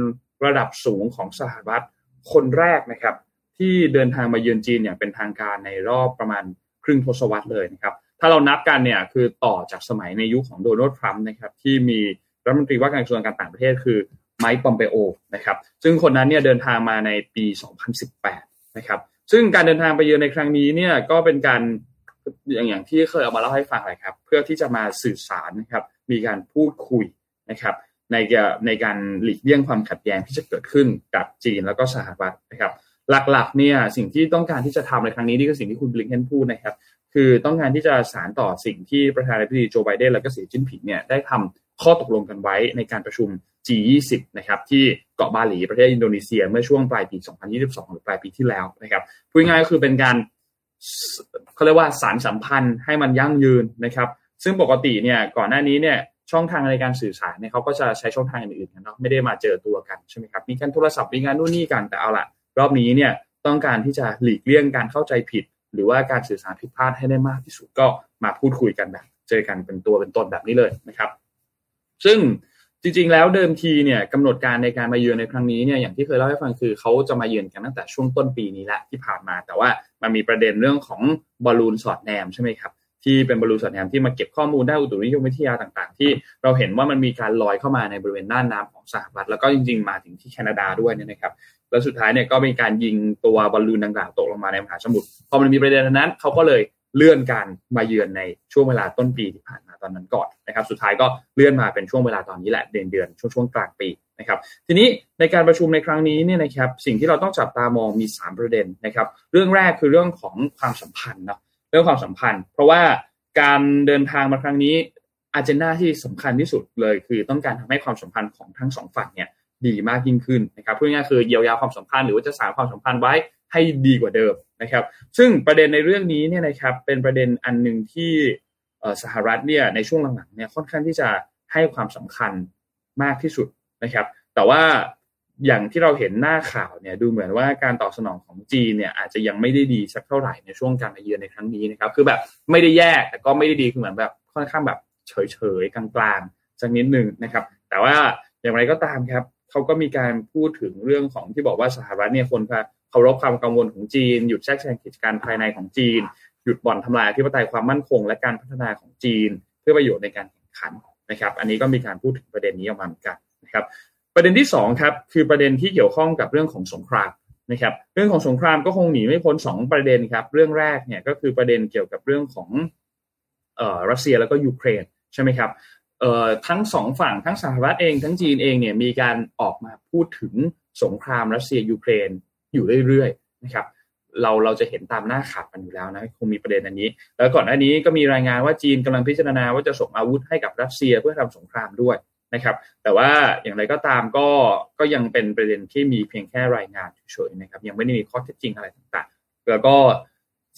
ระดับสูงของสหรัฐคนแรกนะครับ ที่เดินทางมาเยือนจีนอย่างเป็นทางการในรอบประมาณครึ่งทศวรรษเลยนะครับ ถ้าเรานับกันเนี่ยคือต่อจากสมัยในยุคของโดนัลด์ทรัมป์นะครับที่มีรัฐมนตรีว่าการกระทรวงการต่างประเทศคือไมค์ปอมเปโอนะครับ ซึ่งคนนั้นเนี่ยเดินทางมาในปี 2018 นะครับ ซึ่งการเดินทางไปเยือนในครั้งนี้เนี่ยก็เป็นการอย่างอย่างที่เคยเอามาเล่าให้ฟังเลยครับ เพื่อที่จะมาสื่อสารนะครับ มีการพูดคุยนะครับ ในในการหลีกเลี่ยงความขัดแย้งที่จะเกิดขึ้นกับจีนแล้วก็สหรัฐนะครับหลักๆเนี่ยสิ่งที่ต้องการที่จะทำในครั้งนี้นี่คือสิ่งที่คุณบลิงเคนพูดนะครับคือต้องการที่จะสารต่อสิ่งที่ประธานาธิบดีโจไบเดนและก็สีจิ้นผิงเนี่ยได้ทำข้อตกลงกันไว้ในการประชุม G20 นะครับที่เกาะบาหลีประเทศอินโดนีเซียเมื่อช่วงปลายปี 2022 หรือปลายปีที่แล้วนะครับพูดง่ายๆก็คือเป็นการเขาเรียกว่าสารสัมพันธ์ให้มันยั่งยืนนะครับ ซึ่งปกติเนี่ยก่อนหน้านี้เนี่ย ช่องทางในการสื่อสารเนี่ยเขาก็จะใช้ช่องทางอื่นๆกันเนาะไม่ได้มาเจอตัวกันใช่ไหมครับมีการโทรศัพท์มีงานนู่นนี่กันแต่เอาล่ะรอบนี้เนี่ยต้องการที่จะหลีกเลี่ยงการเข้าใจผิด หรือว่าการสื่อสารผิดพลาดให้ได้มากที่สุดก็มาพูดคุยกันแบบเจอกันเป็นตัวเป็นตนแบบนี้เลยนะครับ ซึ่งจริงๆ แล้วเดิมทีเนี่ยกำหนดการในการมาเยือนในครั้งนี้เนี่ยอย่างที่เคยเล่าให้ฟังคือเขาจะมาเยือนกันตั้งแต่ช่วงต้นปีนี้และที่ผ่านมา แต่ว่ามันมีประเด็นเรื่องของบอลลูนสอดแนมใช่ไหมครับ ที่เป็นบอลลูนสอดแนมที่มาเก็บข้อมูลด้านอุตุนิยมวิทยาต่างๆ ที่เราเห็นว่ามันมีการลอยเข้ามาในบริเวณน่านน้ำของสหรัฐแล้วก็จริง ๆ มาถึงที่แคนาดาด้วยเนี่ยนะครับ แล้วสุดท้ายเนี่ยก็มีการยิงตัวบอลลูนดังกล่าวตกลงมาในมหาสมุทรพอมันมีประเด็นนั้นเขาก็เลยเลื่อนการมาเยือนในช่วงเวลาต้นปีที่ผ่านมาตอนนั้นก่อนนะครับ สุดท้ายก็เลื่อนมาเป็นช่วงเวลาตอนนี้แหละเดือนเดือนช่วงช่วงกลางปีนะครับ ทีนี้ในการประชุมในครั้งนี้เนี่ยนะครับ สิ่งที่เราต้องจับตามองมี 3 ประเด็นนะครับ เรื่องแรกคือเรื่องของความสัมพันธ์เนาะ เรื่องความสัมพันธ์ เพราะว่าการเดินทางมาครั้งนี้อาเจนดาที่สำคัญที่สุดเลย คือต้องการทำให้ความสัมพันธ์ของทั้งสองฝั่งเนี่ยดีมากยิ่งขึ้นนะครับพูดง่ายๆคือเยียวยาความสัมพันธ์หรือว่าจะสานความสัมพันธ์ไว้ให้ดีกว่าเดิมนะครับ ซึ่งประเด็นในเรื่องนี้เนี่ยนะครับเป็นประเด็นอันหนึ่งที่สหรัฐเนี่ยในช่วงหลังๆเนี่ยค่อนข้างที่จะให้ความสำคัญมากที่สุดนะครับ แต่ว่า อย่างที่เราเห็นหน้าข่าวเนี่ยดูเหมือนว่าการตอบสนองของจีนเนี่ยอาจจะยังไม่ได้ดีสักเท่าไหร่ในช่วงการมาเยือนในครั้งนี้นะครับคือแบบไม่ได้แย่แต่ก็ไม่ได้ดีคือเหมือนแบบค่อนข้างแบบเฉยๆกลางๆสักนิดหนึ่งนะครับ แต่ว่าอย่างไรก็ตามครับเขาก็มีการพูดถึงเรื่องของที่บอกว่าสหรัฐเนี่ยคนเคารพความกังวลของจีน หยุดแทรกแซงกิจการภายในของจีน หยุดบ่อนทำลายอธิปไตยความมั่นคง และการพัฒนาของจีน เพื่อประโยชน์ในการแข่งขันนะครับ อันนี้ก็มีการพูดถึงประเด็นนี้ออกมาเหมือนกันนะครับ ประเด็นที่2ครับคือประเด็นที่เกี่ยวข้องกับเรื่องของสงครามนะครับ เรื่องของสงครามก็คงหนีไม่พ้น 2 ประเด็นครับ เรื่องแรกเนี่ยก็คือประเด็นเกี่ยวกับเรื่องของเอ่อรัสเซียแล้วก็ยูเครนใช่ไหมครับเอ่อทั้งสองฝั่งทั้งสหรัฐเองทั้งจีนเองเนี่ยมีการออกมาพูดถึงสงครามรัสเซียยูเครนอยู่เรื่อยๆนะครับเราเราจะเห็นตามหน้าข่าวกันอยู่แล้วนะคงมีประเด็นอันนี้ แล้วก่อนหน้านี้ก็มีรายงานว่าจีนกำลังพิจารณาว่าจะส่งอาวุธให้กับรัสเซียเพื่อทำสงครามด้วย นะครับ แต่ว่าอย่างไรก็ตามก็ก็ยังเป็นประเด็นที่มีเพียงแค่รายงานเฉยๆนะครับ ยังไม่ได้มีข้อเท็จจริงอะไรต่างๆ แล้วก็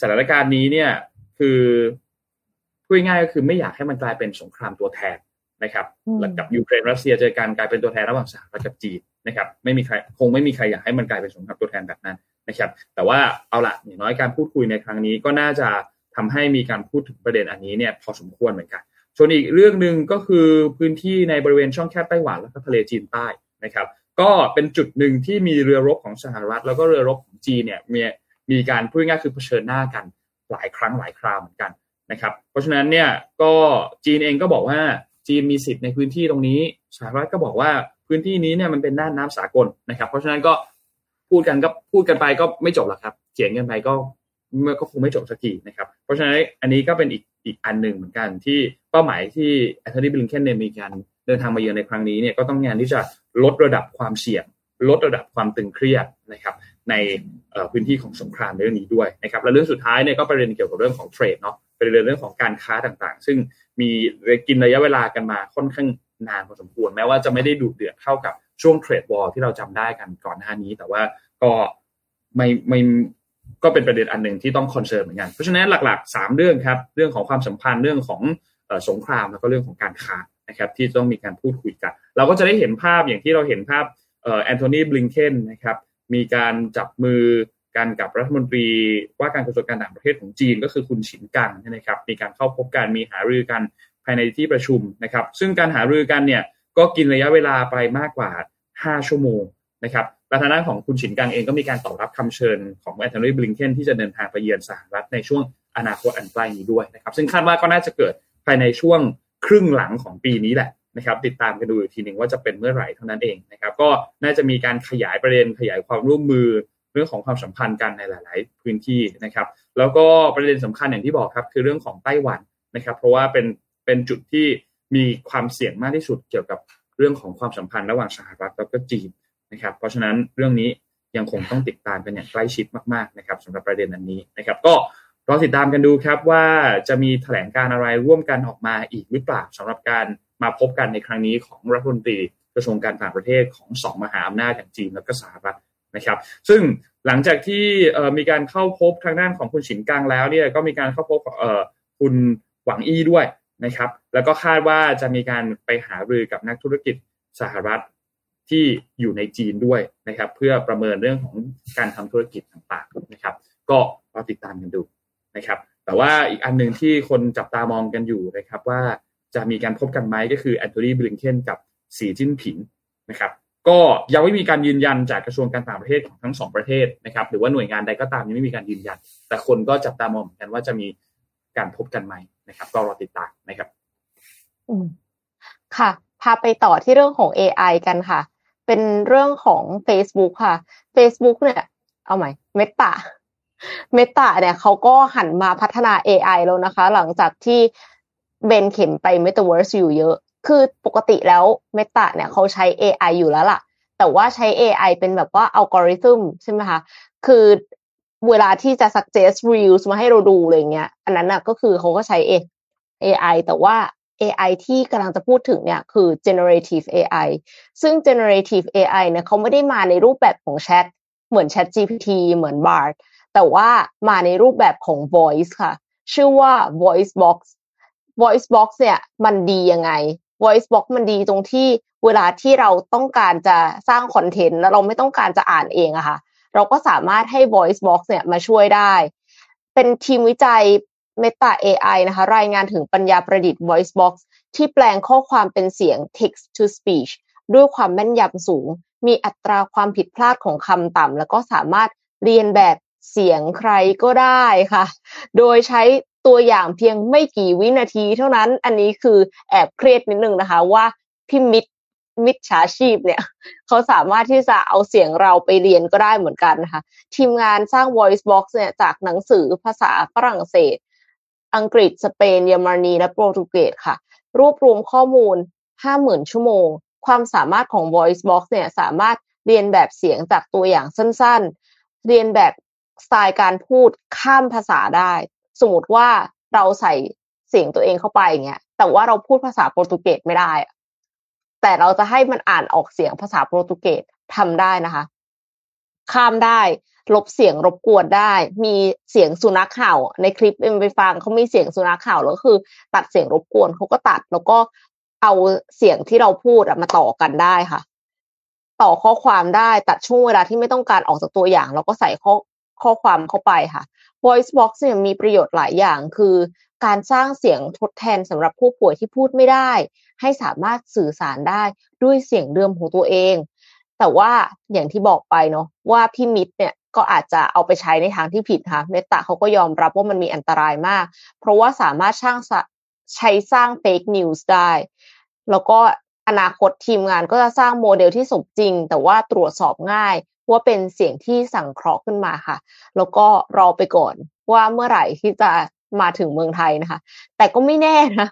สถานการณ์นี้เนี่ยคือพูดง่ายก็คือไม่อยากให้มันกลายเป็นสงครามตัวแทนนะครับกับยูเครนรัสเซียเจอการกลายเป็นตัวแทนระหว่างสหรัฐกับจีนนะครับ ไม่มีใครคงไม่มีใครอยากให้มันกลายเป็นสงครามตัวแทนแบบนั้นนะครับ แต่ว่าเอาละอย่างน้อยการพูดคุยในครั้งนี้ก็น่าจะทำให้มีการพูดถึงประเด็นอันนี้เนี่ยพอสมควรเหมือนกัน ส่วนอีกเรื่องหนึ่งก็คือพื้นที่ในบริเวณช่องแคบไต้หวันและทะเลจีนใต้นะครับ ก็เป็นจุดหนึ่งที่มีเรือรบของสหรัฐ แล้วก็เรือรบของจีนเนี่ยมีมีการพูดง่ายคือเผชิญหน้ากันหลายครั้งหลายคราวเหมือนกันนะครับ เพราะฉะนั้นเนี่ยก็จีนเองก็บอกว่าจีนมีสิทธิ์ในพื้นที่ตรงนี้สหรัฐก็บอกว่าพื้นที่นี้เนี่ยมันเป็นน่านน้าสากลนะครับ เพราะฉะนั้นก็พูดกันก็พูดกันไปก็ไม่จบหรอกครับเขียนกันไปก็ เมื่อก็คงไม่จบสักทีนะครับ เพราะฉะนั้นอันนี้ก็เป็นอีกอีกอันหนึ่งเหมือนกันที่เป้าหมายที่แอนโทนีบลิงเคนเนี่ยมีการเดินทางมาเยือนในครั้งนี้เนี่ยก็ต้องงานที่จะลดระดับความเสี่ยง ลดระดับความตึงเครียดนะครับในพื้นที่ของสงครามในเรื่องนี้ด้วยนะครับและเรื่องสุดท้ายเนี่ยก็ประเด็นเกี่ยวกับเรื่องของเทรดเนาะประเป็นเรื่องของการค้าต่างๆ ซึ่งมีกินระยะเวลากันมาค่อนข้างนานพอสมควรแม้ว่าจะไม่ได้ดุเดือดเท่ากับช่วง trade war ที่เราจำได้กันก่อนหน้านี้ แต่ว่าก็ไม่ไม่ ก็เป็นประเด็นอันหนึ่งที่ต้อง concern เหมือนกัน เพราะฉะนั้นหลักๆ 3 เรื่องครับ เรื่องของความสัมพันธ์เรื่องของสงครามแล้วก็เรื่องของการค้านะครับที่ต้องมีการพูดคุยกัน เราก็จะได้เห็นภาพอย่างที่เราเห็นภาพแอนโทนีบลิงเคนนะครับมีการจับมือกันกับรัฐมนตรีว่าการกระทรวงการต่างประเทศของจีนก็คือคุณฉินกังนะครับมีการเข้าพบกันมีหารือกันภายในที่ประชุมนะครับ ซึ่งการหารือกันเนี่ยก็กินระยะเวลาไปมากกว่า 5 ชั่วโมง นะครับและทางด้าของคุณฉินกังเองก็มีการตอบรับคำเชิญของแอนโทนีบลิงเคนที่จะเดินทางไปเยือนสหรัฐในช่วงอนาคตอันใกล้นี้ด้วยนะครับ ซึ่งคาดว่าก็น่าจะเกิดภายในช่วงครึ่งหลังของปีนี้แหละนะครับ ติดตามกันดูอีกทีหนึ่งว่าจะเป็นเมื่อไหร่เท่านั้นเองนะครับ ก็น่าจะมีการขยายประเด็นขยายความร่วมมือเรื่องของความสัมพันธ์กันในหลาย ๆ พื้นที่นะครับ แล้วก็ประเด็นสำคัญอย่างที่บอกครับ คือเรื่องของไต้หวันนะครับ เพราะว่าเป็นเป็นจุดที่มีความเสี่ยงมากที่สุดเกี่ยวกับเรื่องของความสัมพันธ์ระหว่างสหรัฐแล้วก็จีน นะครับ เพราะฉะนั้นเรื่องนี้ยังคงต้องติดตามกันอย่างใกล้ชิดมากๆนะครับสำหรับประเด็นอันนี้นะครับ ก็รอติดตามกันดูครับว่าจะมีแถลงการอะไรร่วมกันออกมาอีกหรือเปล่าสำหรับการมาพบกันในครั้งนี้ของรัฐมนตรีกระทรวงการต่างประเทศของสองมหาอำนาจอย่างจีนและก็สหรัฐนะครับ ซึ่งหลังจากที่มีการเข้าพบทางด้านของคุณฉินกังแล้วเนี่ยก็มีการเข้าพบคุณหวังอี้ด้วยนะครับ แล้วก็คาดว่าจะมีการไปหารือกับนักธุรกิจสหรัฐ ที่อยู่ในจีนด้วยนะครับ เพื่อประเมินเรื่องของการทำธุรกิจต่างๆนะครับ ก็รอติดตามกันดูนะครับ แต่ว่าอีกอันหนึ่งที่คนจับตามองกันอยู่นะครับ ว่าจะมีการพบกันไหมก็คือแอนโทนีบลิงเคนกับสีจิ้นผิงนะครับ ก็ยังไม่มีการยืนยันจากกระทรวงการต่างประเทศของทั้งสองประเทศนะครับ หรือว่าหน่วยงานใดก็ตามยังไม่มีการยืนยัน แต่คนก็จับตามองกันว่าจะมีการพบกันไหมนะครับ ก็รอติดตามนะครับอืมค่ะ พาไปต่อที่เรื่องของ AI กันค่ะ เป็นเรื่องของ Facebook ค่ะ Facebook เนี่ย เอาใหม่เมตาเมตาเนี่ยเขาก็หันมาพัฒนา AI แล้วนะคะ หลังจากที่เบนเข็มไป Metaverse อยู่เยอะ คือปกติแล้วเมตาเนี่ยเขาใช้ AI อยู่แล้วล่ะ แต่ว่าใช้ AI เป็นแบบว่าอัลกอริทึมใช่ไหมคะ คือเวลาที่จะ suggest reels มาให้เราดูอะไรเงี้ย อันนั้นน่ะก็คือเขาก็ใช้ AI แต่ว่า AI ที่กำลังจะพูดถึงเนี่ยคือ generative AI ซึ่ง generative AI เนี่ยเขาไม่ได้มาในรูปแบบของแชทเหมือน Chat GPT เหมือน Bard แต่ว่ามาในรูปแบบของ voice ค่ะ ชื่อว่า voice box voice box เนี่ยมันดียังไง voice box มันดีตรงที่เวลาที่เราต้องการจะสร้างคอนเทนต์แล้วเราไม่ต้องการจะอ่านเองอะค่ะ เราก็สามารถให้ voice box เนี่ยมาช่วยได้ เป็นทีมวิจัย Meta AI นะคะ รายงานถึงปัญญาประดิษฐ์ voice box ที่แปลงข้อความเป็นเสียง text to speech ด้วยความแม่นยำสูง มีอัตราความผิดพลาดของคำต่ำ แล้วก็สามารถเรียนแบบเสียงใครก็ได้ค่ะ โดยใช้ตัวอย่างเพียงไม่กี่วินาทีเท่านั้น อันนี้คือแอบเครียดนิดนึงนะคะว่าพี่มิดมิดฉาชีพเนี่ย เขาสามารถที่จะเอาเสียงเราไปเรียนก็ได้เหมือนกันนะคะ ทีมงานสร้าง voice box เนี่ยจากหนังสือภาษาฝรั่งเศส อังกฤษ สเปน เยอรมนี และโปรตุเกสค่ะ รวบรวมข้อมูล 50,000 ชั่วโมง ความสามารถของ voice box เนี่ยสามารถเรียนแบบเสียงจากตัวอย่างสั้นๆ เรียนแบบสไตล์การพูดข้ามภาษาได้ สมมติว่าเราใส่เสียงตัวเองเข้าไปอย่างเงี้ย แต่ว่าเราพูดภาษาโปรตุเกสไม่ได้ แต่เราจะให้มันอ่านออกเสียงภาษาโปรตุเกสทำได้นะคะ ข้ามได้ ลบเสียงรบกวนได้ มีเสียงสุนัขเห่า ในคลิปเอ็มไปฟังเขามีเสียงสุนัขเห่าแล้วคือ ตัดเสียงรบกวนเขาก็ตัดแล้วก็เอาเสียงที่เราพูดมาต่อกันได้ค่ะ ต่อข้อความได้ตัดช่วงเวลาที่ไม่ต้องการออกจากตัวอย่าง แล้วก็ใส่ข้อข้อความเข้าไปค่ะ voice box เนี่ยมีประโยชน์หลายอย่างคือการสร้างเสียงทดแทนสำหรับผู้ป่วยที่พูดไม่ได้ ให้สามารถสื่อสารได้ด้วยเสียงเดิมของตัวเอง แต่ว่าอย่างที่บอกไปเนาะว่าพี่มิจเนี่ย ก็อาจจะเอาไปใช้ในทางที่ผิดค่ะ Meta เขาก็ยอมรับว่ามันมีอันตรายมาก เพราะว่าสามารถสร้างใช้สร้าง fake news ได้ แล้วก็อนาคตทีมงานก็จะสร้างโมเดลที่สมจริง แต่ว่าตรวจสอบง่าย ว่าเป็นเสียงที่สังเคราะห์ขึ้นมาค่ะ แล้วก็รอไปก่อนว่าเมื่อไหร่ที่จะมาถึงเมืองไทยนะคะ แต่ก็ไม่แน่นะ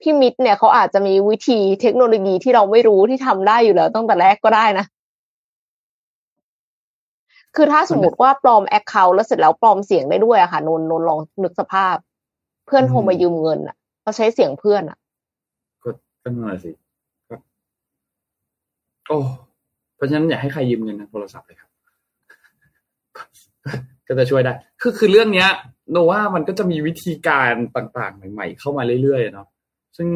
พี่มิจเนี่ยเขาอาจจะมีวิธีเทคโนโลยีที่เราไม่รู้ที่ทำได้อยู่แล้วตั้งแต่แรกก็ได้นะ คือถ้าสมมติว่าปลอมแอคเคาท์แล้วเสร็จแล้วปลอมเสียงได้ด้วยอะค่ะนนนนลองนึกสภาพ เพื่อนโทรมายืมเงินอะเขาใช้เสียงเพื่อนอะก็ก็นั่นแหละสิครับโอ้เพราะฉะนั้นอยากให้ใครยืมเงินทางโทรศัพท์เลยครับ ก็จะช่วยได้ คือคือเรื่องเนี้ย โนว่ามันก็จะมีวิธีการต่างๆ ใหม่ๆ เข้ามาเรื่อยๆเนาะซึ่ง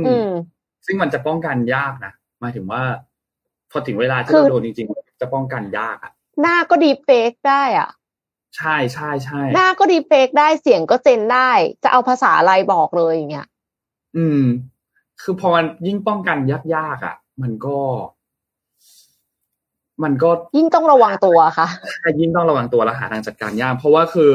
ซึ่งมันจะป้องกันยากนะหมายถึงว่า พอถึงเวลาที่เราโดนจริง ๆ จะป้องกันยากอะ หน้าก็ดีเฟกได้อะ ใช่ใช่ใช่หน้าก็ดีเฟกได้เสียงก็เจนได้ จะเอาภาษาอะไรบอกเลยอย่างเงี้ยอืม คือพอมันยิ่งป้องกันยากๆอะ มันก็ มันก็ยิ่งต้องระวังตัวค่ะยิ่งต้องระวังตัวและหาทางจัดการยาก เพราะว่าคือ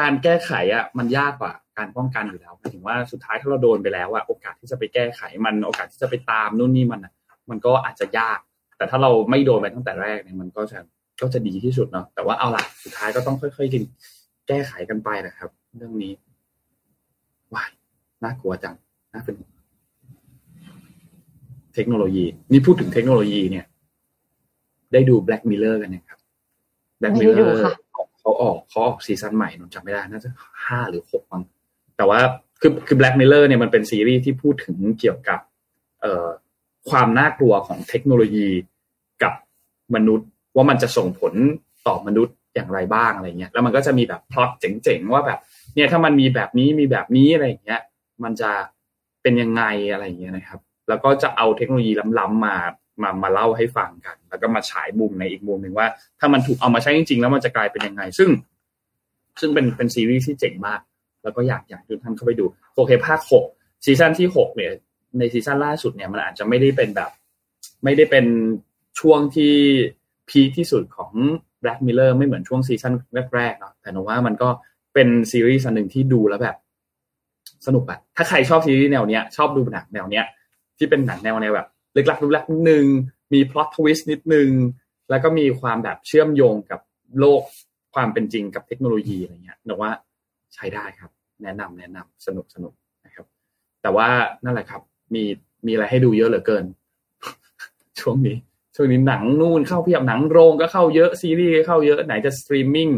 การแก้ไขอะ มันยากกว่าการป้องกันอยู่แล้วหมายถึงว่าสุดท้ายถ้าเราโดนไปแล้วอะโอกาสที่จะไปแก้ไขมันโอกาสที่จะไปตามนู่นนี่มันอะมันก็อาจจะยาก แต่ถ้าเราไม่โดนไปตั้งแต่แรกเนี่ยมันก็จะ ก็จะดีที่สุดเนาะแต่ว่าเอาล่ะสุดท้ายก็ต้องค่อยๆกินแก้ไขกันไปนะครับ เรื่องนี้ว้ายน่ากลัวจังน่าเป็นเทคโนโลยี นี่พูดถึงเทคโนโลยีเนี่ย ได้ดู Black Mirror กันนะครับ Black Mirror เขาออกเขาออกซีซั่นใหม่นนจำไม่ได้น่าจะห้าหรือหกมั้งแต่ว่าคือคือ Black Mirror เนี่ยมันเป็นซีรีส์ที่พูดถึงเกี่ยวกับ เอ่อความน่ากลัวของเทคโนโลยีกับมนุษย์ ว่ามันจะส่งผลต่อมนุษย์อย่างไรบ้างอะไรเงี้ยแล้วมันก็จะมีแบบพล็อตเจ๋งๆว่าแบบเนี่ยถ้ามันมีแบบนี้มีแบบนี้อะไรเงี้ยมันจะเป็นยังไงอะไรเงี้ยนะครับ แล้วก็จะเอาเทคโนโลยีล้ำๆมามามาเล่าให้ฟังกัน แล้วก็มาฉายมุมในอีกมุมหนึ่งว่า ถ้ามันถูกเอามาใช้จริงๆ แล้วมันจะกลายเป็นยังไง ซึ่ง ซึ่งเป็นเป็นซีรีส์ที่เจ๋งมาก แล้วก็อยากอยากทุกท่านเข้าไปดูโอเคภาคหก season ที่หกเนี่ย ใน season ล่าสุดเนี่ยมันอาจจะไม่ได้เป็นแบบ ไม่ได้เป็นช่วงที่ peak ที่สุดของ Black Mirror ไม่เหมือนช่วง season แรกๆเนาะแต่หนูว่ามันก็เป็นซีรีส์อันหนึ่งที่ดูแล้วแบบ สนุกอะถ้าใครชอบซีรีส์แนวเนี้ย ชอบดูหนังแนวเนี้ย ที่เป็นหนังแนวแนวแบบลึกลับลึกลับนิดนึง มี plot twist นิดนึง แล้วก็มีความแบบเชื่อมโยงกับโลกความเป็นจริงกับเทคโนโลยีอะไรเงี้ยหนูว่าใช้ได้ครับ แนะนำแนะนำสนุกสนุกนะครับ แต่ว่านั่นแหละครับ มีมีอะไรให้ดูเยอะเหลือเกิน ช่วงนี้ ช่วงนี้หนังนู่นเข้าเพียบหนังโรงก็เข้าเยอะซีรีส์เข้าเยอะไหนจะสตรีมมิ่ง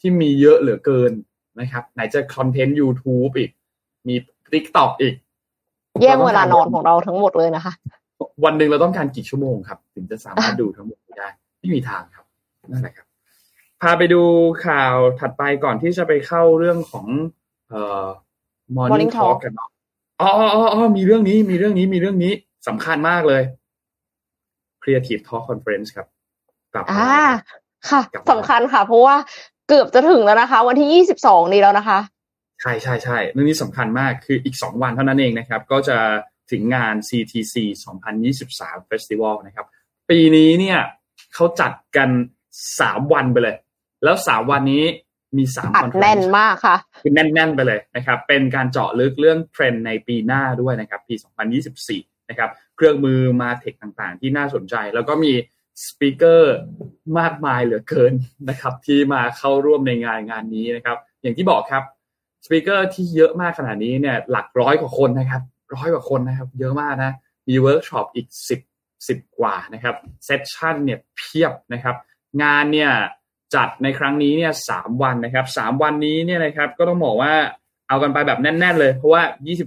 ที่มีเยอะเหลือเกินนะครับ ไหนจะ content YouTube อีก มี TikTok อีก แย่งเวลานอนของเราทั้งหมดเลยนะคะ วันหนึ่งเราต้องการกี่ชั่วโมงครับ ถึงจะสามารถดูทั้งหมดได้ไม่มีทางครับนั่นแหละครับ พาไปดูข่าวถัดไปก่อนที่จะไปเข้าเรื่องของเอ่อ morning talk กันเนาะอ๋ออ๋ออ๋อมีเรื่องนี้มีเรื่องนี้มีเรื่องนี้สำคัญมากเลย Creative Talk Conference ครับกลับอ่าค่ะสำคัญค่ะ เพราะว่าเกือบจะถึงแล้วนะคะ วันที่ยี่สิบสองนี้แล้วนะคะ ใช่ใช่ใช่เรื่องนี้สำคัญมากคืออีกสองวันเท่านั้นเองนะครับ ก็จะถึงงาน CTC 2023 Festival นะครับ ปีนี้เนี่ยเขาจัดกันสามวันไปเลย แล้วสามวันนี้มีสาม conference แน่นมากค่ะคือแน่น ๆ ไปเลยนะครับ เป็นการเจาะลึกเรื่องเทรนด์ในปีหน้าด้วยนะครับ ปี 2024 นะครับ เครื่องมือ MarTech ต่างๆ ที่น่าสนใจ แล้วก็มี speaker มากมายเหลือเกินนะครับ ที่มาเข้าร่วมในงานงานนี้นะครับ อย่างที่บอกครับ speaker ที่เยอะมากขนาดนี้เนี่ยหลักร้อยกว่าคนนะครับ ร้อยกว่าคนนะครับ เยอะมากนะ มีเวิร์กช็อปอีกสิบสิบกว่านะครับ session เนี่ยเพียบนะครับ งานเนี่ยจัดในครั้งนี้เนี่ยสามวันนะครับสามวันนี้เนี่ยนะครับก็ต้องบอกว่า เอากันไปแบบแน่น ๆ เลย เพราะว่า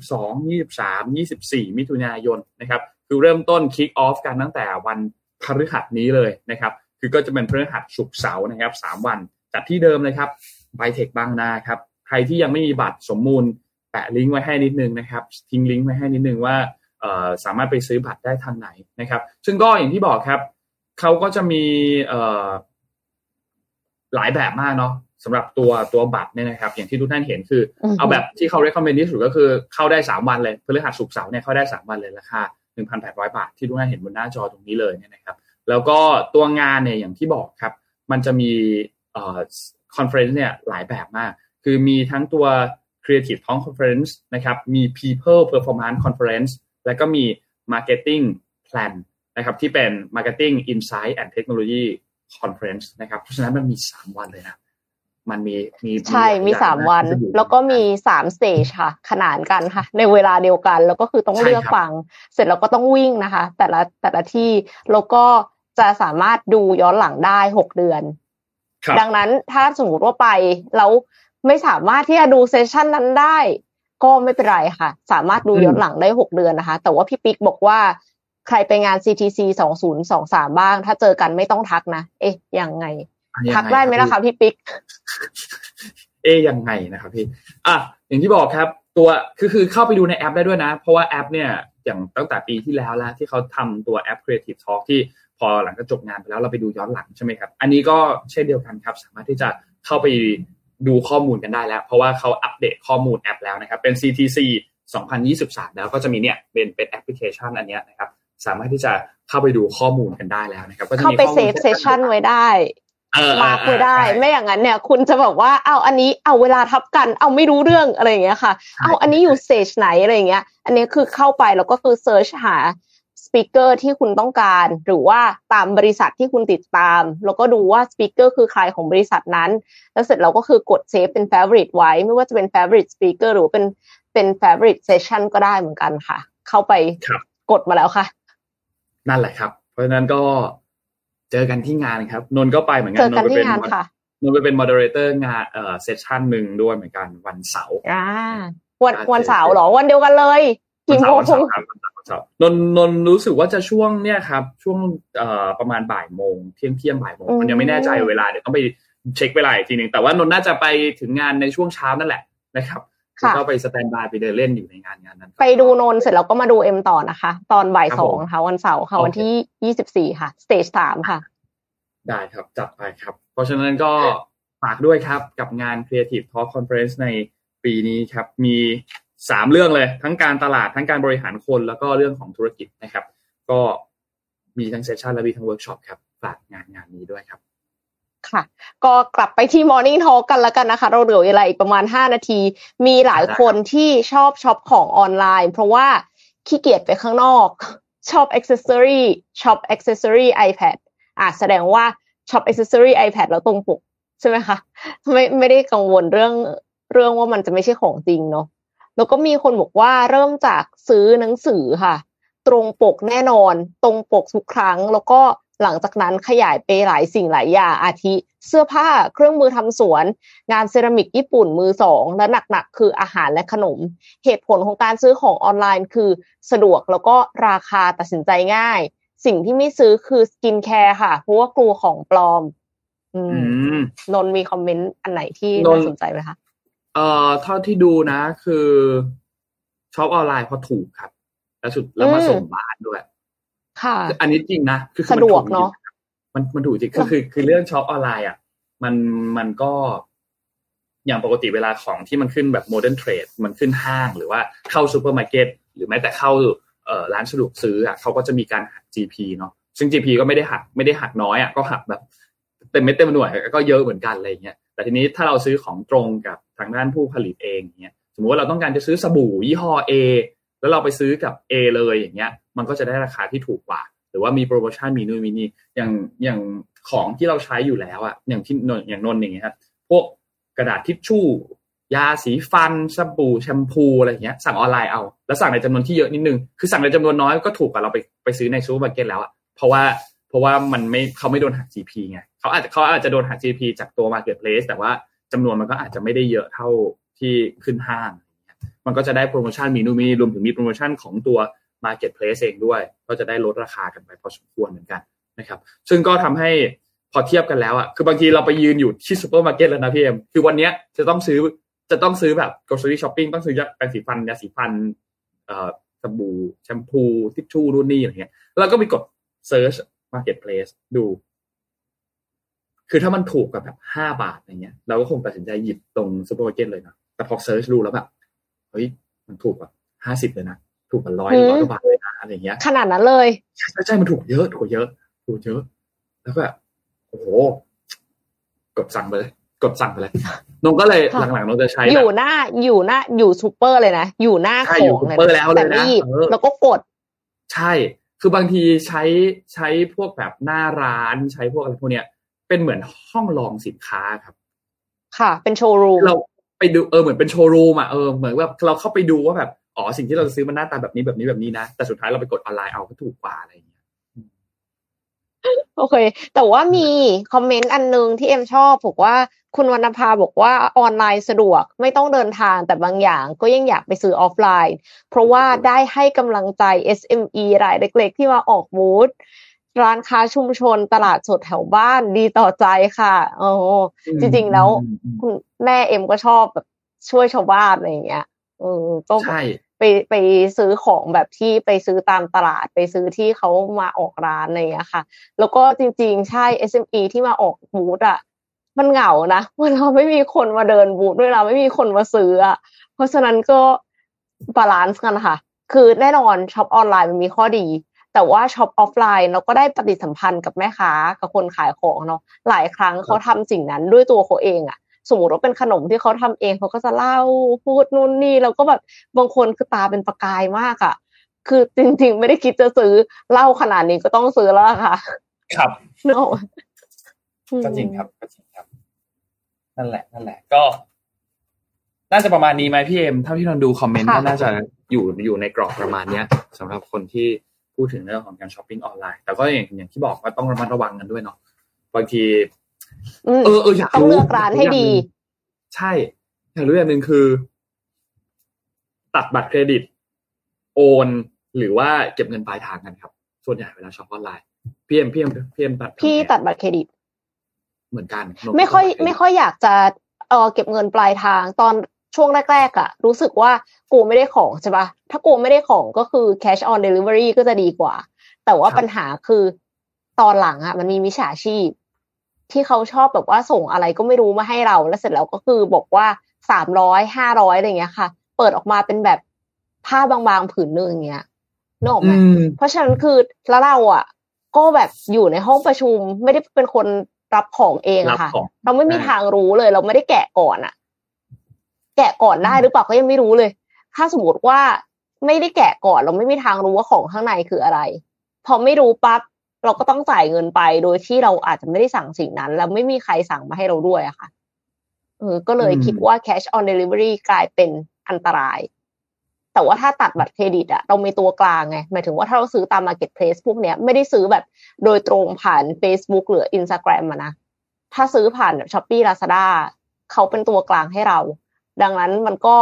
22 23 24 มิถุนายนนะครับคือเริ่มต้น kick off กันตั้งแต่วันพฤหัสนี้เลยนะครับ คือก็จะเป็นพฤหัสศุกร์เสาร์นะครับสามวันจัดที่เดิมเลยครับไบเทคบางนาครับ ใครที่ยังไม่มีบัตรสมมูล แปะลิงก์ไว้ให้นิดนึงนะครับ ทิ้งลิงก์ไว้ให้นิดนึงว่าสามารถไปซื้อบัตรได้ทางไหนนะครับ ซึ่งก็อย่างที่บอกครับ เขาก็จะมีหลายแบบมากเนาะ สำหรับตัวตัวบัตรเนี่ยนะครับ อย่างที่ทุกท่านเห็นคือ เอาแบบที่เขา recommend ที่สุดก็คือเข้าได้สามวันเลยพฤหัสศุกร์เสาร์เนี่ยเข้าได้สามวันเลยราคาหนึ่งพันแปดร้อยบาท ที่ทุกท่านเห็นบนหน้าจอตรงนี้เลยเนี่ยนะครับ แล้วก็ตัวงานเนี่ยอย่างที่บอกครับ มันจะมีเอ่อ conference เนี่ยหลายแบบมาก คือมีทั้งตัว Creative Talk Conference นะครับ มี People Performance Conference แล้วก็มี Marketing Plan นะครับที่เป็น Marketing Insight and Technology Conference นะครับ เพราะฉะนั้นมันมี 3 วันเลยนะ มันมีมีใช่มีสามวัน แล้วก็มีสามสเตจค่ะ ขนานกันค่ะ ในเวลาเดียวกันแล้วก็คือต้องเลือกฟัง เสร็จแล้วก็ต้องวิ่งนะคะ แต่ละแต่ละที่แล้วก็จะสามารถดูย้อนหลังได้หกเดือน ดังนั้นถ้าสมมติว่าไปแล้วไม่สามารถที่จะดูเซสชันนั้นได้ ก็ไม่เป็นไรค่ะ สามารถดูย้อนหลังได้หกเดือนนะคะ แต่ว่าพี่ปิ๊กบอกว่าใครไปงาน CTC สองศูนย์สองสามบ้าง ถ้าเจอกันไม่ต้องทักนะ เอ๊ะยังไง ทักได้ไหมล่ะคะพี่ปิ๊กเอ๊ยังไงนะครับพี่อะอย่างที่บอกครับ ตัวคือคือเข้าไปดูในแอปได้ด้วยนะ เพราะว่าแอปเนี่ยอย่างตั้งแต่ปีที่แล้วแล้วที่เขาทำตัวแอป Creative Talk ที่พอหลังจากจบงานไปแล้วเราไปดูย้อนหลังใช่ไหมครับ อันนี้ก็เช่นเดียวกันครับ สามารถที่จะเข้าไปดูข้อมูลกันได้แล้ว เพราะว่าเขาอัปเดตข้อมูลแอปแล้วนะครับ เป็น CTC 2023 แล้วก็จะมีเนี่ยเป็นเป็นแอปพลิเคชันอันนี้นะครับ สามารถที่จะเข้าไปดูข้อมูลกันได้แล้วนะครับ ก็จะมีเข้าไป save session ไว้ได้ มาคุยได้ ไม่อย่างนั้นเนี่ย คุณจะบอกว่าเอาอันนี้เอาเวลาทับกัน เอาไม่รู้เรื่องอะไรอย่างเงี้ยค่ะ เอาอันนี้อยู่เซจไหนอะไรอย่างเงี้ย อันนี้คือเข้าไปแล้วก็คือ search หา speaker ที่คุณต้องการ หรือว่าตามบริษัทที่คุณติดตาม แล้วก็ดูว่า speaker คือใครของบริษัทนั้น แล้วเสร็จเราก็คือกด save เป็น favorite ไว้ ไม่ว่าจะเป็น favorite speaker หรือเป็นเป็น favorite session ก็ได้เหมือนกันค่ะ เข้าไปกดมาแล้วค่ะ นั่นแหละครับ เพราะฉะนั้นก็ เจอกันที่งานครับ นนก็ไปเหมือนกันเจอกันที่งานค่ะนนไปเป็น moderator งานเอ่อเซสชันหนึ่งด้วยเหมือนกันวันเสาร์อ่าวันวันเสาร์หรอวันเดียวกันเลยกี่โมงนนนนรู้สึกว่าจะช่วงเนี่ยครับ ช่วงเอ่อประมาณบ่ายโมงเที่ยงเที่ยงบ่ายโมงมันยังไม่แน่ใจเวลาเดี๋ยวต้องไปเช็คเวลาอีกทีหนึ่งแต่ว่านนน่าจะไปถึงงานในช่วงเช้านั่นแหละนะครับ ก็ไป standby ไปเดินเล่นอยู่ในงานงานนั้น ไปดูนนเสร็จแล้วก็มาดูเอ็มต่อนะคะ ตอนบ่ายสองค่ะวันเสาร์ค่ะวันที่ยี่สิบสี่ค่ะ stage สามค่ะ ได้ครับ จัดไปครับ เพราะฉะนั้นก็ฝากด้วยครับกับงาน Creative Talk Conference ในปีนี้ครับ มีสามเรื่องเลย ทั้งการตลาดทั้งการบริหารคนแล้วก็เรื่องของธุรกิจนะครับ ก็มีทั้ง session และมีทั้งเวิร์กช็อปครับฝากงานงานนี้ด้วยครับ ค่ะ ก็กลับไปที่ Morning Talk กันแล้วกันนะคะ เราเหลือเวลาอีกประมาณ 5 นาที มีหลายคนที่ชอบช็อปของออนไลน์ เพราะว่าขี้เกียจไปข้างนอกชอบ accessory ช็อป accessory iPad อะแสดงว่าช็อป accessory iPad แล้วตรงปกใช่ไหมคะไม่ไม่ได้กังวลเรื่องเรื่องว่ามันจะไม่ใช่ของจริงเนาะแล้วก็มีคนบอกว่าเริ่มจากซื้อหนังสือค่ะ ตรงปกแน่นอน ตรงปกทุกครั้ง แล้วก็ หลังจากนั้นขยายไปหลายสิ่งหลายอย่างอาทิ เสื้อผ้าเครื่องมือทำสวน งานเซรามิกญี่ปุ่นมือสองและหนักๆคืออาหารและขนม เหตุผลของการซื้อของออนไลน์คือสะดวกแล้วก็ราคาตัดสินใจง่าย สิ่งที่ไม่ซื้อคือสกินแคร์ค่ะเพราะว่ากลัวของปลอมอืมนนมีคอมเมนต์อันไหนที่น่าสนใจไหมคะเอ่อเท่าที่ดูนะ คือช็อปออนไลน์พอถูกครับ แล้วสุดแล้วมาส่งบ้านด้วย ค่ะ อันนี้จริงนะคือสะดวกเนาะมันมันถูกจริงก็คือคือเรื่องช็อปออนไลน์อะมันมันก็อย่างปกติเวลาของที่มันขึ้นแบบ modern trade มันขึ้นห้างหรือว่าเข้าซูเปอร์มาร์เก็ตหรือแม้แต่เข้าเอ่อร้านสะดวกซื้ออะเขาก็จะมีการหัก GP เนาะซึ่ง GP ก็ไม่ได้หักไม่ได้หักน้อยอะก็หักแบบเต็มเม็ดเต็มหน่วยก็เยอะเหมือนกันอะไรเงี้ยแต่ทีนี้ถ้าเราซื้อของตรงกับทางด้านผู้ผลิตเองเงี้ยสมมติว่าเราต้องการจะซื้อสบู่ยี่ห้อ A แล้วเราไปซื้อกับ A เลยอย่างเงี้ย มันก็จะได้ราคาที่ถูกกว่า หรือว่ามีโปรโมชั่นมีนู่นมีนี่อย่างอย่างของที่เราใช้อยู่แล้วอะอย่างที่นนอย่างนนอย่างเงี้ยครับพวกกระดาษทิชชู่ ยาสีฟันสบู่แชมพูอะไรเงี้ยสั่งออนไลน์เอาแล้วสั่งในจำนวนที่เยอะนิดนึงคือสั่งในจำนวนน้อยก็ถูกกว่าเราไปไปซื้อในซูเปอร์มาร์เก็ตแล้วอะเพราะว่าเพราะว่ามันไม่เขาไม่โดนหัก GP ไงเขาอาจจะเขาอาจจะโดนหัก GP จากตัว Marketplace แต่ว่าจำนวนมันก็อาจจะไม่ได้เยอะเท่าที่ขึ้นห้าง มันก็จะได้โปรโมชั่นมีนู่นมีรวมถึงมีโปรโมชั่นของตัว Marketplace เองด้วย ก็จะได้ลดราคากันไปพอสมควรเหมือนกันนะครับซึ่งก็ทำให้พอเทียบกันแล้วอะคือบางทีเราไปยืนอยู่ที่ซูเปอร์มาร์เก็ตแล้วนะพี่เอ็มคือวันนี้จะต้องซื้อจะต้องซื้อแบบ grocery shopping ต้องซื้อยาแปรงสีฟันยาสีฟันเอ่อสบู่แชมพูทิชชู่รุ่นนี้อะไรเงี้ยแล้วก็ไปกด search marketplace ดู คือถ้ามันถูกกับแบบห้าบาทอย่างเงี้ย เราก็คงตัดสินใจหยิบตรงซูเปอร์มาร์เก็ตเลยนะแต่พอ search ดูแล้วแบบเฮ้ยมันถูกกว่าห้าสิบเลยนะ ถูกกว่าร้อยร้อยกว่าบาทเลยนะอะไรเงี้ย ขนาดนั้นเลยใช่ใช่ใช่มันถูกเยอะถูกเยอะ ถูกเยอะ แล้วก็แบบโอ้โห กดสั่งไปเลย กดสั่งไปเลยนงก็เลยค่ะหลังๆนงจะใช้อแบบยู่หน้าอยู่หน้าอยู่ซูเปอร์เลยนะ อยู่หน้าใช่ขอยู่องซูเปอร์แล้วเลยแต่นะไม่หยิบเออแล้วก็กด ใช่ คือบางทีใช้ใช้พวกแบบหน้าร้านใช้พวกอะไรพวกเนี้ยเป็นเหมือนห้องลองสินค้าครับ ค่ะ เป็นโชว์รูมเราไปดูเออเหมือนเป็นโชว์รูมอะเออเหมือนแบบเราเข้าไปดูว่าแบบ อ๋อสิ่งที่เราจะซื้อมันหน้าตาแบบนี้แบบนี้แบบนี้นะ แต่สุดท้ายเราไปกดออนไลน์เอาก็ถูกกว่าอะไรอย่างเงี้ยโอเค แต่ว่ามีคอมเมนต์อันนึงที่เอ็มชอบบอกว่าคุณวรรณภาบอกว่าออนไลน์สะดวกไม่ต้องเดินทางแต่บางอย่างก็ยังอยากไปซื้อออฟไลน์ เพราะว่าได้ให้กำลังใจ SME รายเล็กๆ ที่มาออกบูธร้านค้าชุมชนตลาดสดแถวบ้านดีต่อใจค่ะโอ้จริงๆแล้วอืมอืมคุณแม่เอ็มก็ชอบแบบช่วยชาวบ้านอะไรอย่างเงี้ยเออก็ใช่ ไปไปซื้อของแบบที่ไปซื้อตามตลาดไปซื้อที่เขามาออกร้านอะไรอย่างเงี้ยค่ะ แล้วก็จริงๆ ใช่ SME ที่มาออกบูธอะมันเหงานะเวลาไม่มีคนมาเดินบูธด้วยเราไม่มีคนมาซื้ออะเพราะฉะนั้นก็ balance กันค่ะ คือแน่นอนช็อปออนไลน์มันมีข้อดี แต่ว่าช็อปออฟไลน์เราก็ได้ปฏิสัมพันธ์กับแม่ค้ากับคนขายของเนาะหลายครั้งเขาทำสิ่งนั้นด้วยตัวเขาเองอะ สมมติว่าเป็นขนมที่เขาทำเองเขาก็จะเล่าพูดนู่นนี่แล้วก็แบบบางคนคือตาเป็นประกายมากอะ คือจริง ๆ ไม่ได้คิดจะซื้อเล่าขนาดนี้ก็ต้องซื้อแล้วล่ะค่ะ ครับเนอะก็จริงครับก็จริงครับ นั่นแหละ นั่นแหละ ก็ น่าจะประมาณนี้ไหมพี่เอ็มเท่าที่เราดูคอมเมนต์ค่ะก็น่าจะอยู่อยู่ในกรอบประมาณเนี้ยสำหรับคนที่พูดถึงเรื่องของการช้อปปิ้งออนไลน์แต่ก็อย่างอย่างที่บอกว่าต้องระมัดระวังกันด้วยเนาะบางทีอืม เออเอออยากต้องรู้เลือกร้านให้ดี ใช่ อยากรู้อย่างหนึ่งคือ ตัดบัตรเครดิต โอน หรือว่าเก็บเงินปลายทางกันครับ ส่วนใหญ่เวลาช็อปออนไลน์พี่เอ็มพี่เอ็มพี่เอ็มตัดพี่ตัดบัตรเครดิต เหมือนกัน ไม่ค่อย ไม่ค่อยอยากจะเออเก็บเงินปลายทางตอนช่วงแรกๆอะรู้สึกว่ากูไม่ได้ของใช่ปะถ้ากูไม่ได้ของก็คือ cash on delivery ก็จะดีกว่า แต่ว่าปัญหาคือตอนหลังอะมันมีมิจฉาชีพ ที่เขาชอบแบบว่าส่งอะไรก็ไม่รู้มาให้เรา แล้วเสร็จแล้วก็คือบอกว่าสามร้อยห้าร้อยอะไรเงี้ยค่ะ เปิดออกมาเป็นแบบผ้าบางๆผืนหนึ่งอย่างเงี้ยนึกออกไหมอืมเพราะฉะนั้นคือแล้วเราอะ ก็แบบอยู่ในห้องประชุมไม่ได้เป็นคนรับของเองรับอะค่ะของเราไม่มีใช่ทางรู้เลย เราไม่ได้แกะก่อนอะแกะก่อนได้หรือเปล่าก็ยังไม่รู้เลย ถ้าสมมติว่าไม่ได้แกะก่อน เราไม่มีทางรู้ว่าของข้างในคืออะไร พอไม่รู้ปั๊บ เราก็ต้องจ่ายเงินไปโดยที่เราอาจจะไม่ได้สั่งสิ่งนั้น แล้วไม่มีใครสั่งมาให้เราด้วยอะค่ะเออก็เลยคิดว่า cash on delivery กลายเป็นอันตราย แต่ว่าถ้าตัดบัตรเครดิตอะเรามีตัวกลางไงหมายถึงว่าถ้าเราซื้อตาม marketplace พวกเนี้ยไม่ได้ซื้อแบบโดยตรงผ่าน Facebook หรือ Instagram อะนะถ้าซื้อผ่าน Shopee Lazada เขาเป็นตัวกลางให้เรา ดังนั้นมันก็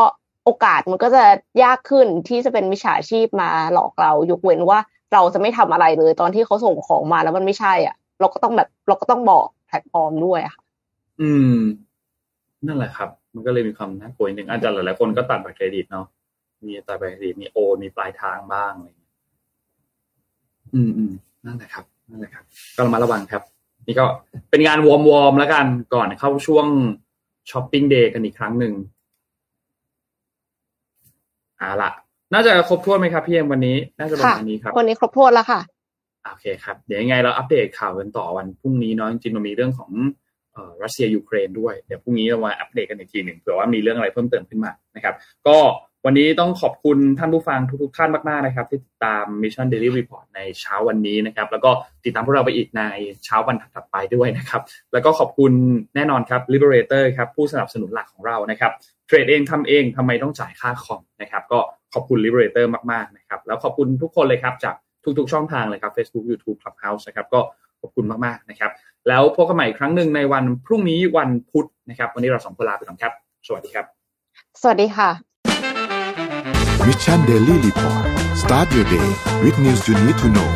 โอกาสมันก็จะยากขึ้นที่จะเป็นมิจฉาชีพมาหลอกเรายกเว้นว่า เราจะไม่ทำอะไรเลย ตอนที่เขาส่งของมาแล้วมันไม่ใช่อะ เราก็ต้องแบบ เราก็ต้องบอกแพลตฟอร์มด้วยค่ะ อืม นั่นแหละครับ มันก็เลยมีความน่ากลัวนิดนึงอาจจะหลายๆคนก็ตัดบัตรเครดิตเนาะมีตัดบัตรเครดิตมีโอนมีปลายทางบ้างอะไรอืมอืมนั่นแหละครับนั่นแหละครับ ก็ระมัดระวังครับ นี่ก็เป็นงาน warm warm แล้วกันก่อนเข้าช่วง shopping day กันอีกครั้งหนึ่งเอาละ น่าจะครบถ้วนไหมครับพี่เอ็มวันนี้ น่าจะประค่ะมาณนี้ครับวันนี้ครบถ้วนแล้วค่ะโอเคครับเดี๋ยวยังไงเราอัปเดตข่าวกันต่อวันพรุ่งนี้เนาะจริงๆเรามีเรื่องของเอ่อรัสเซียยูเครนด้วยเดี๋ยวพรุ่งนี้เรามาอัปเดตกันอีกทีหนึ่งเผื่อว่ามีเรื่องอะไรเพิ่มเติมขึ้นมานะครับ ก็วันนี้ต้องขอบคุณท่านผู้ฟังทุกๆท่านมากๆนะครับ ที่ติดตาม Mission Daily Report ในเช้าวันนี้นะครับ แล้วก็ติดตามพวกเราไปอีกในเช้าวันถัดๆไปด้วยนะครับ แล้วก็ขอบคุณแน่นอนครับ Liberator ครับผู้สนับสนุนหลักของเรานะครับ เทรดเองทำเองทำไมต้องจ่ายค่าคอมนะครับ ก็ขอบคุณ Liberator มากๆนะครับ แล้วขอบคุณทุกคนเลยครับ จากทุกๆช่องทางเลยครับ Facebook YouTube Clubhouse นะครับ ก็ขอบคุณมากๆนะครับ แล้วพบกันใหม่อีกครั้งหนึ่งในวันพรุ่งนี้วันพุธนะครับ วันนี้เราสองคนลาไปก่อนครับ สวัสดีครับ สวัสดีค่ะ Mission Daily Report start your day with news you need to know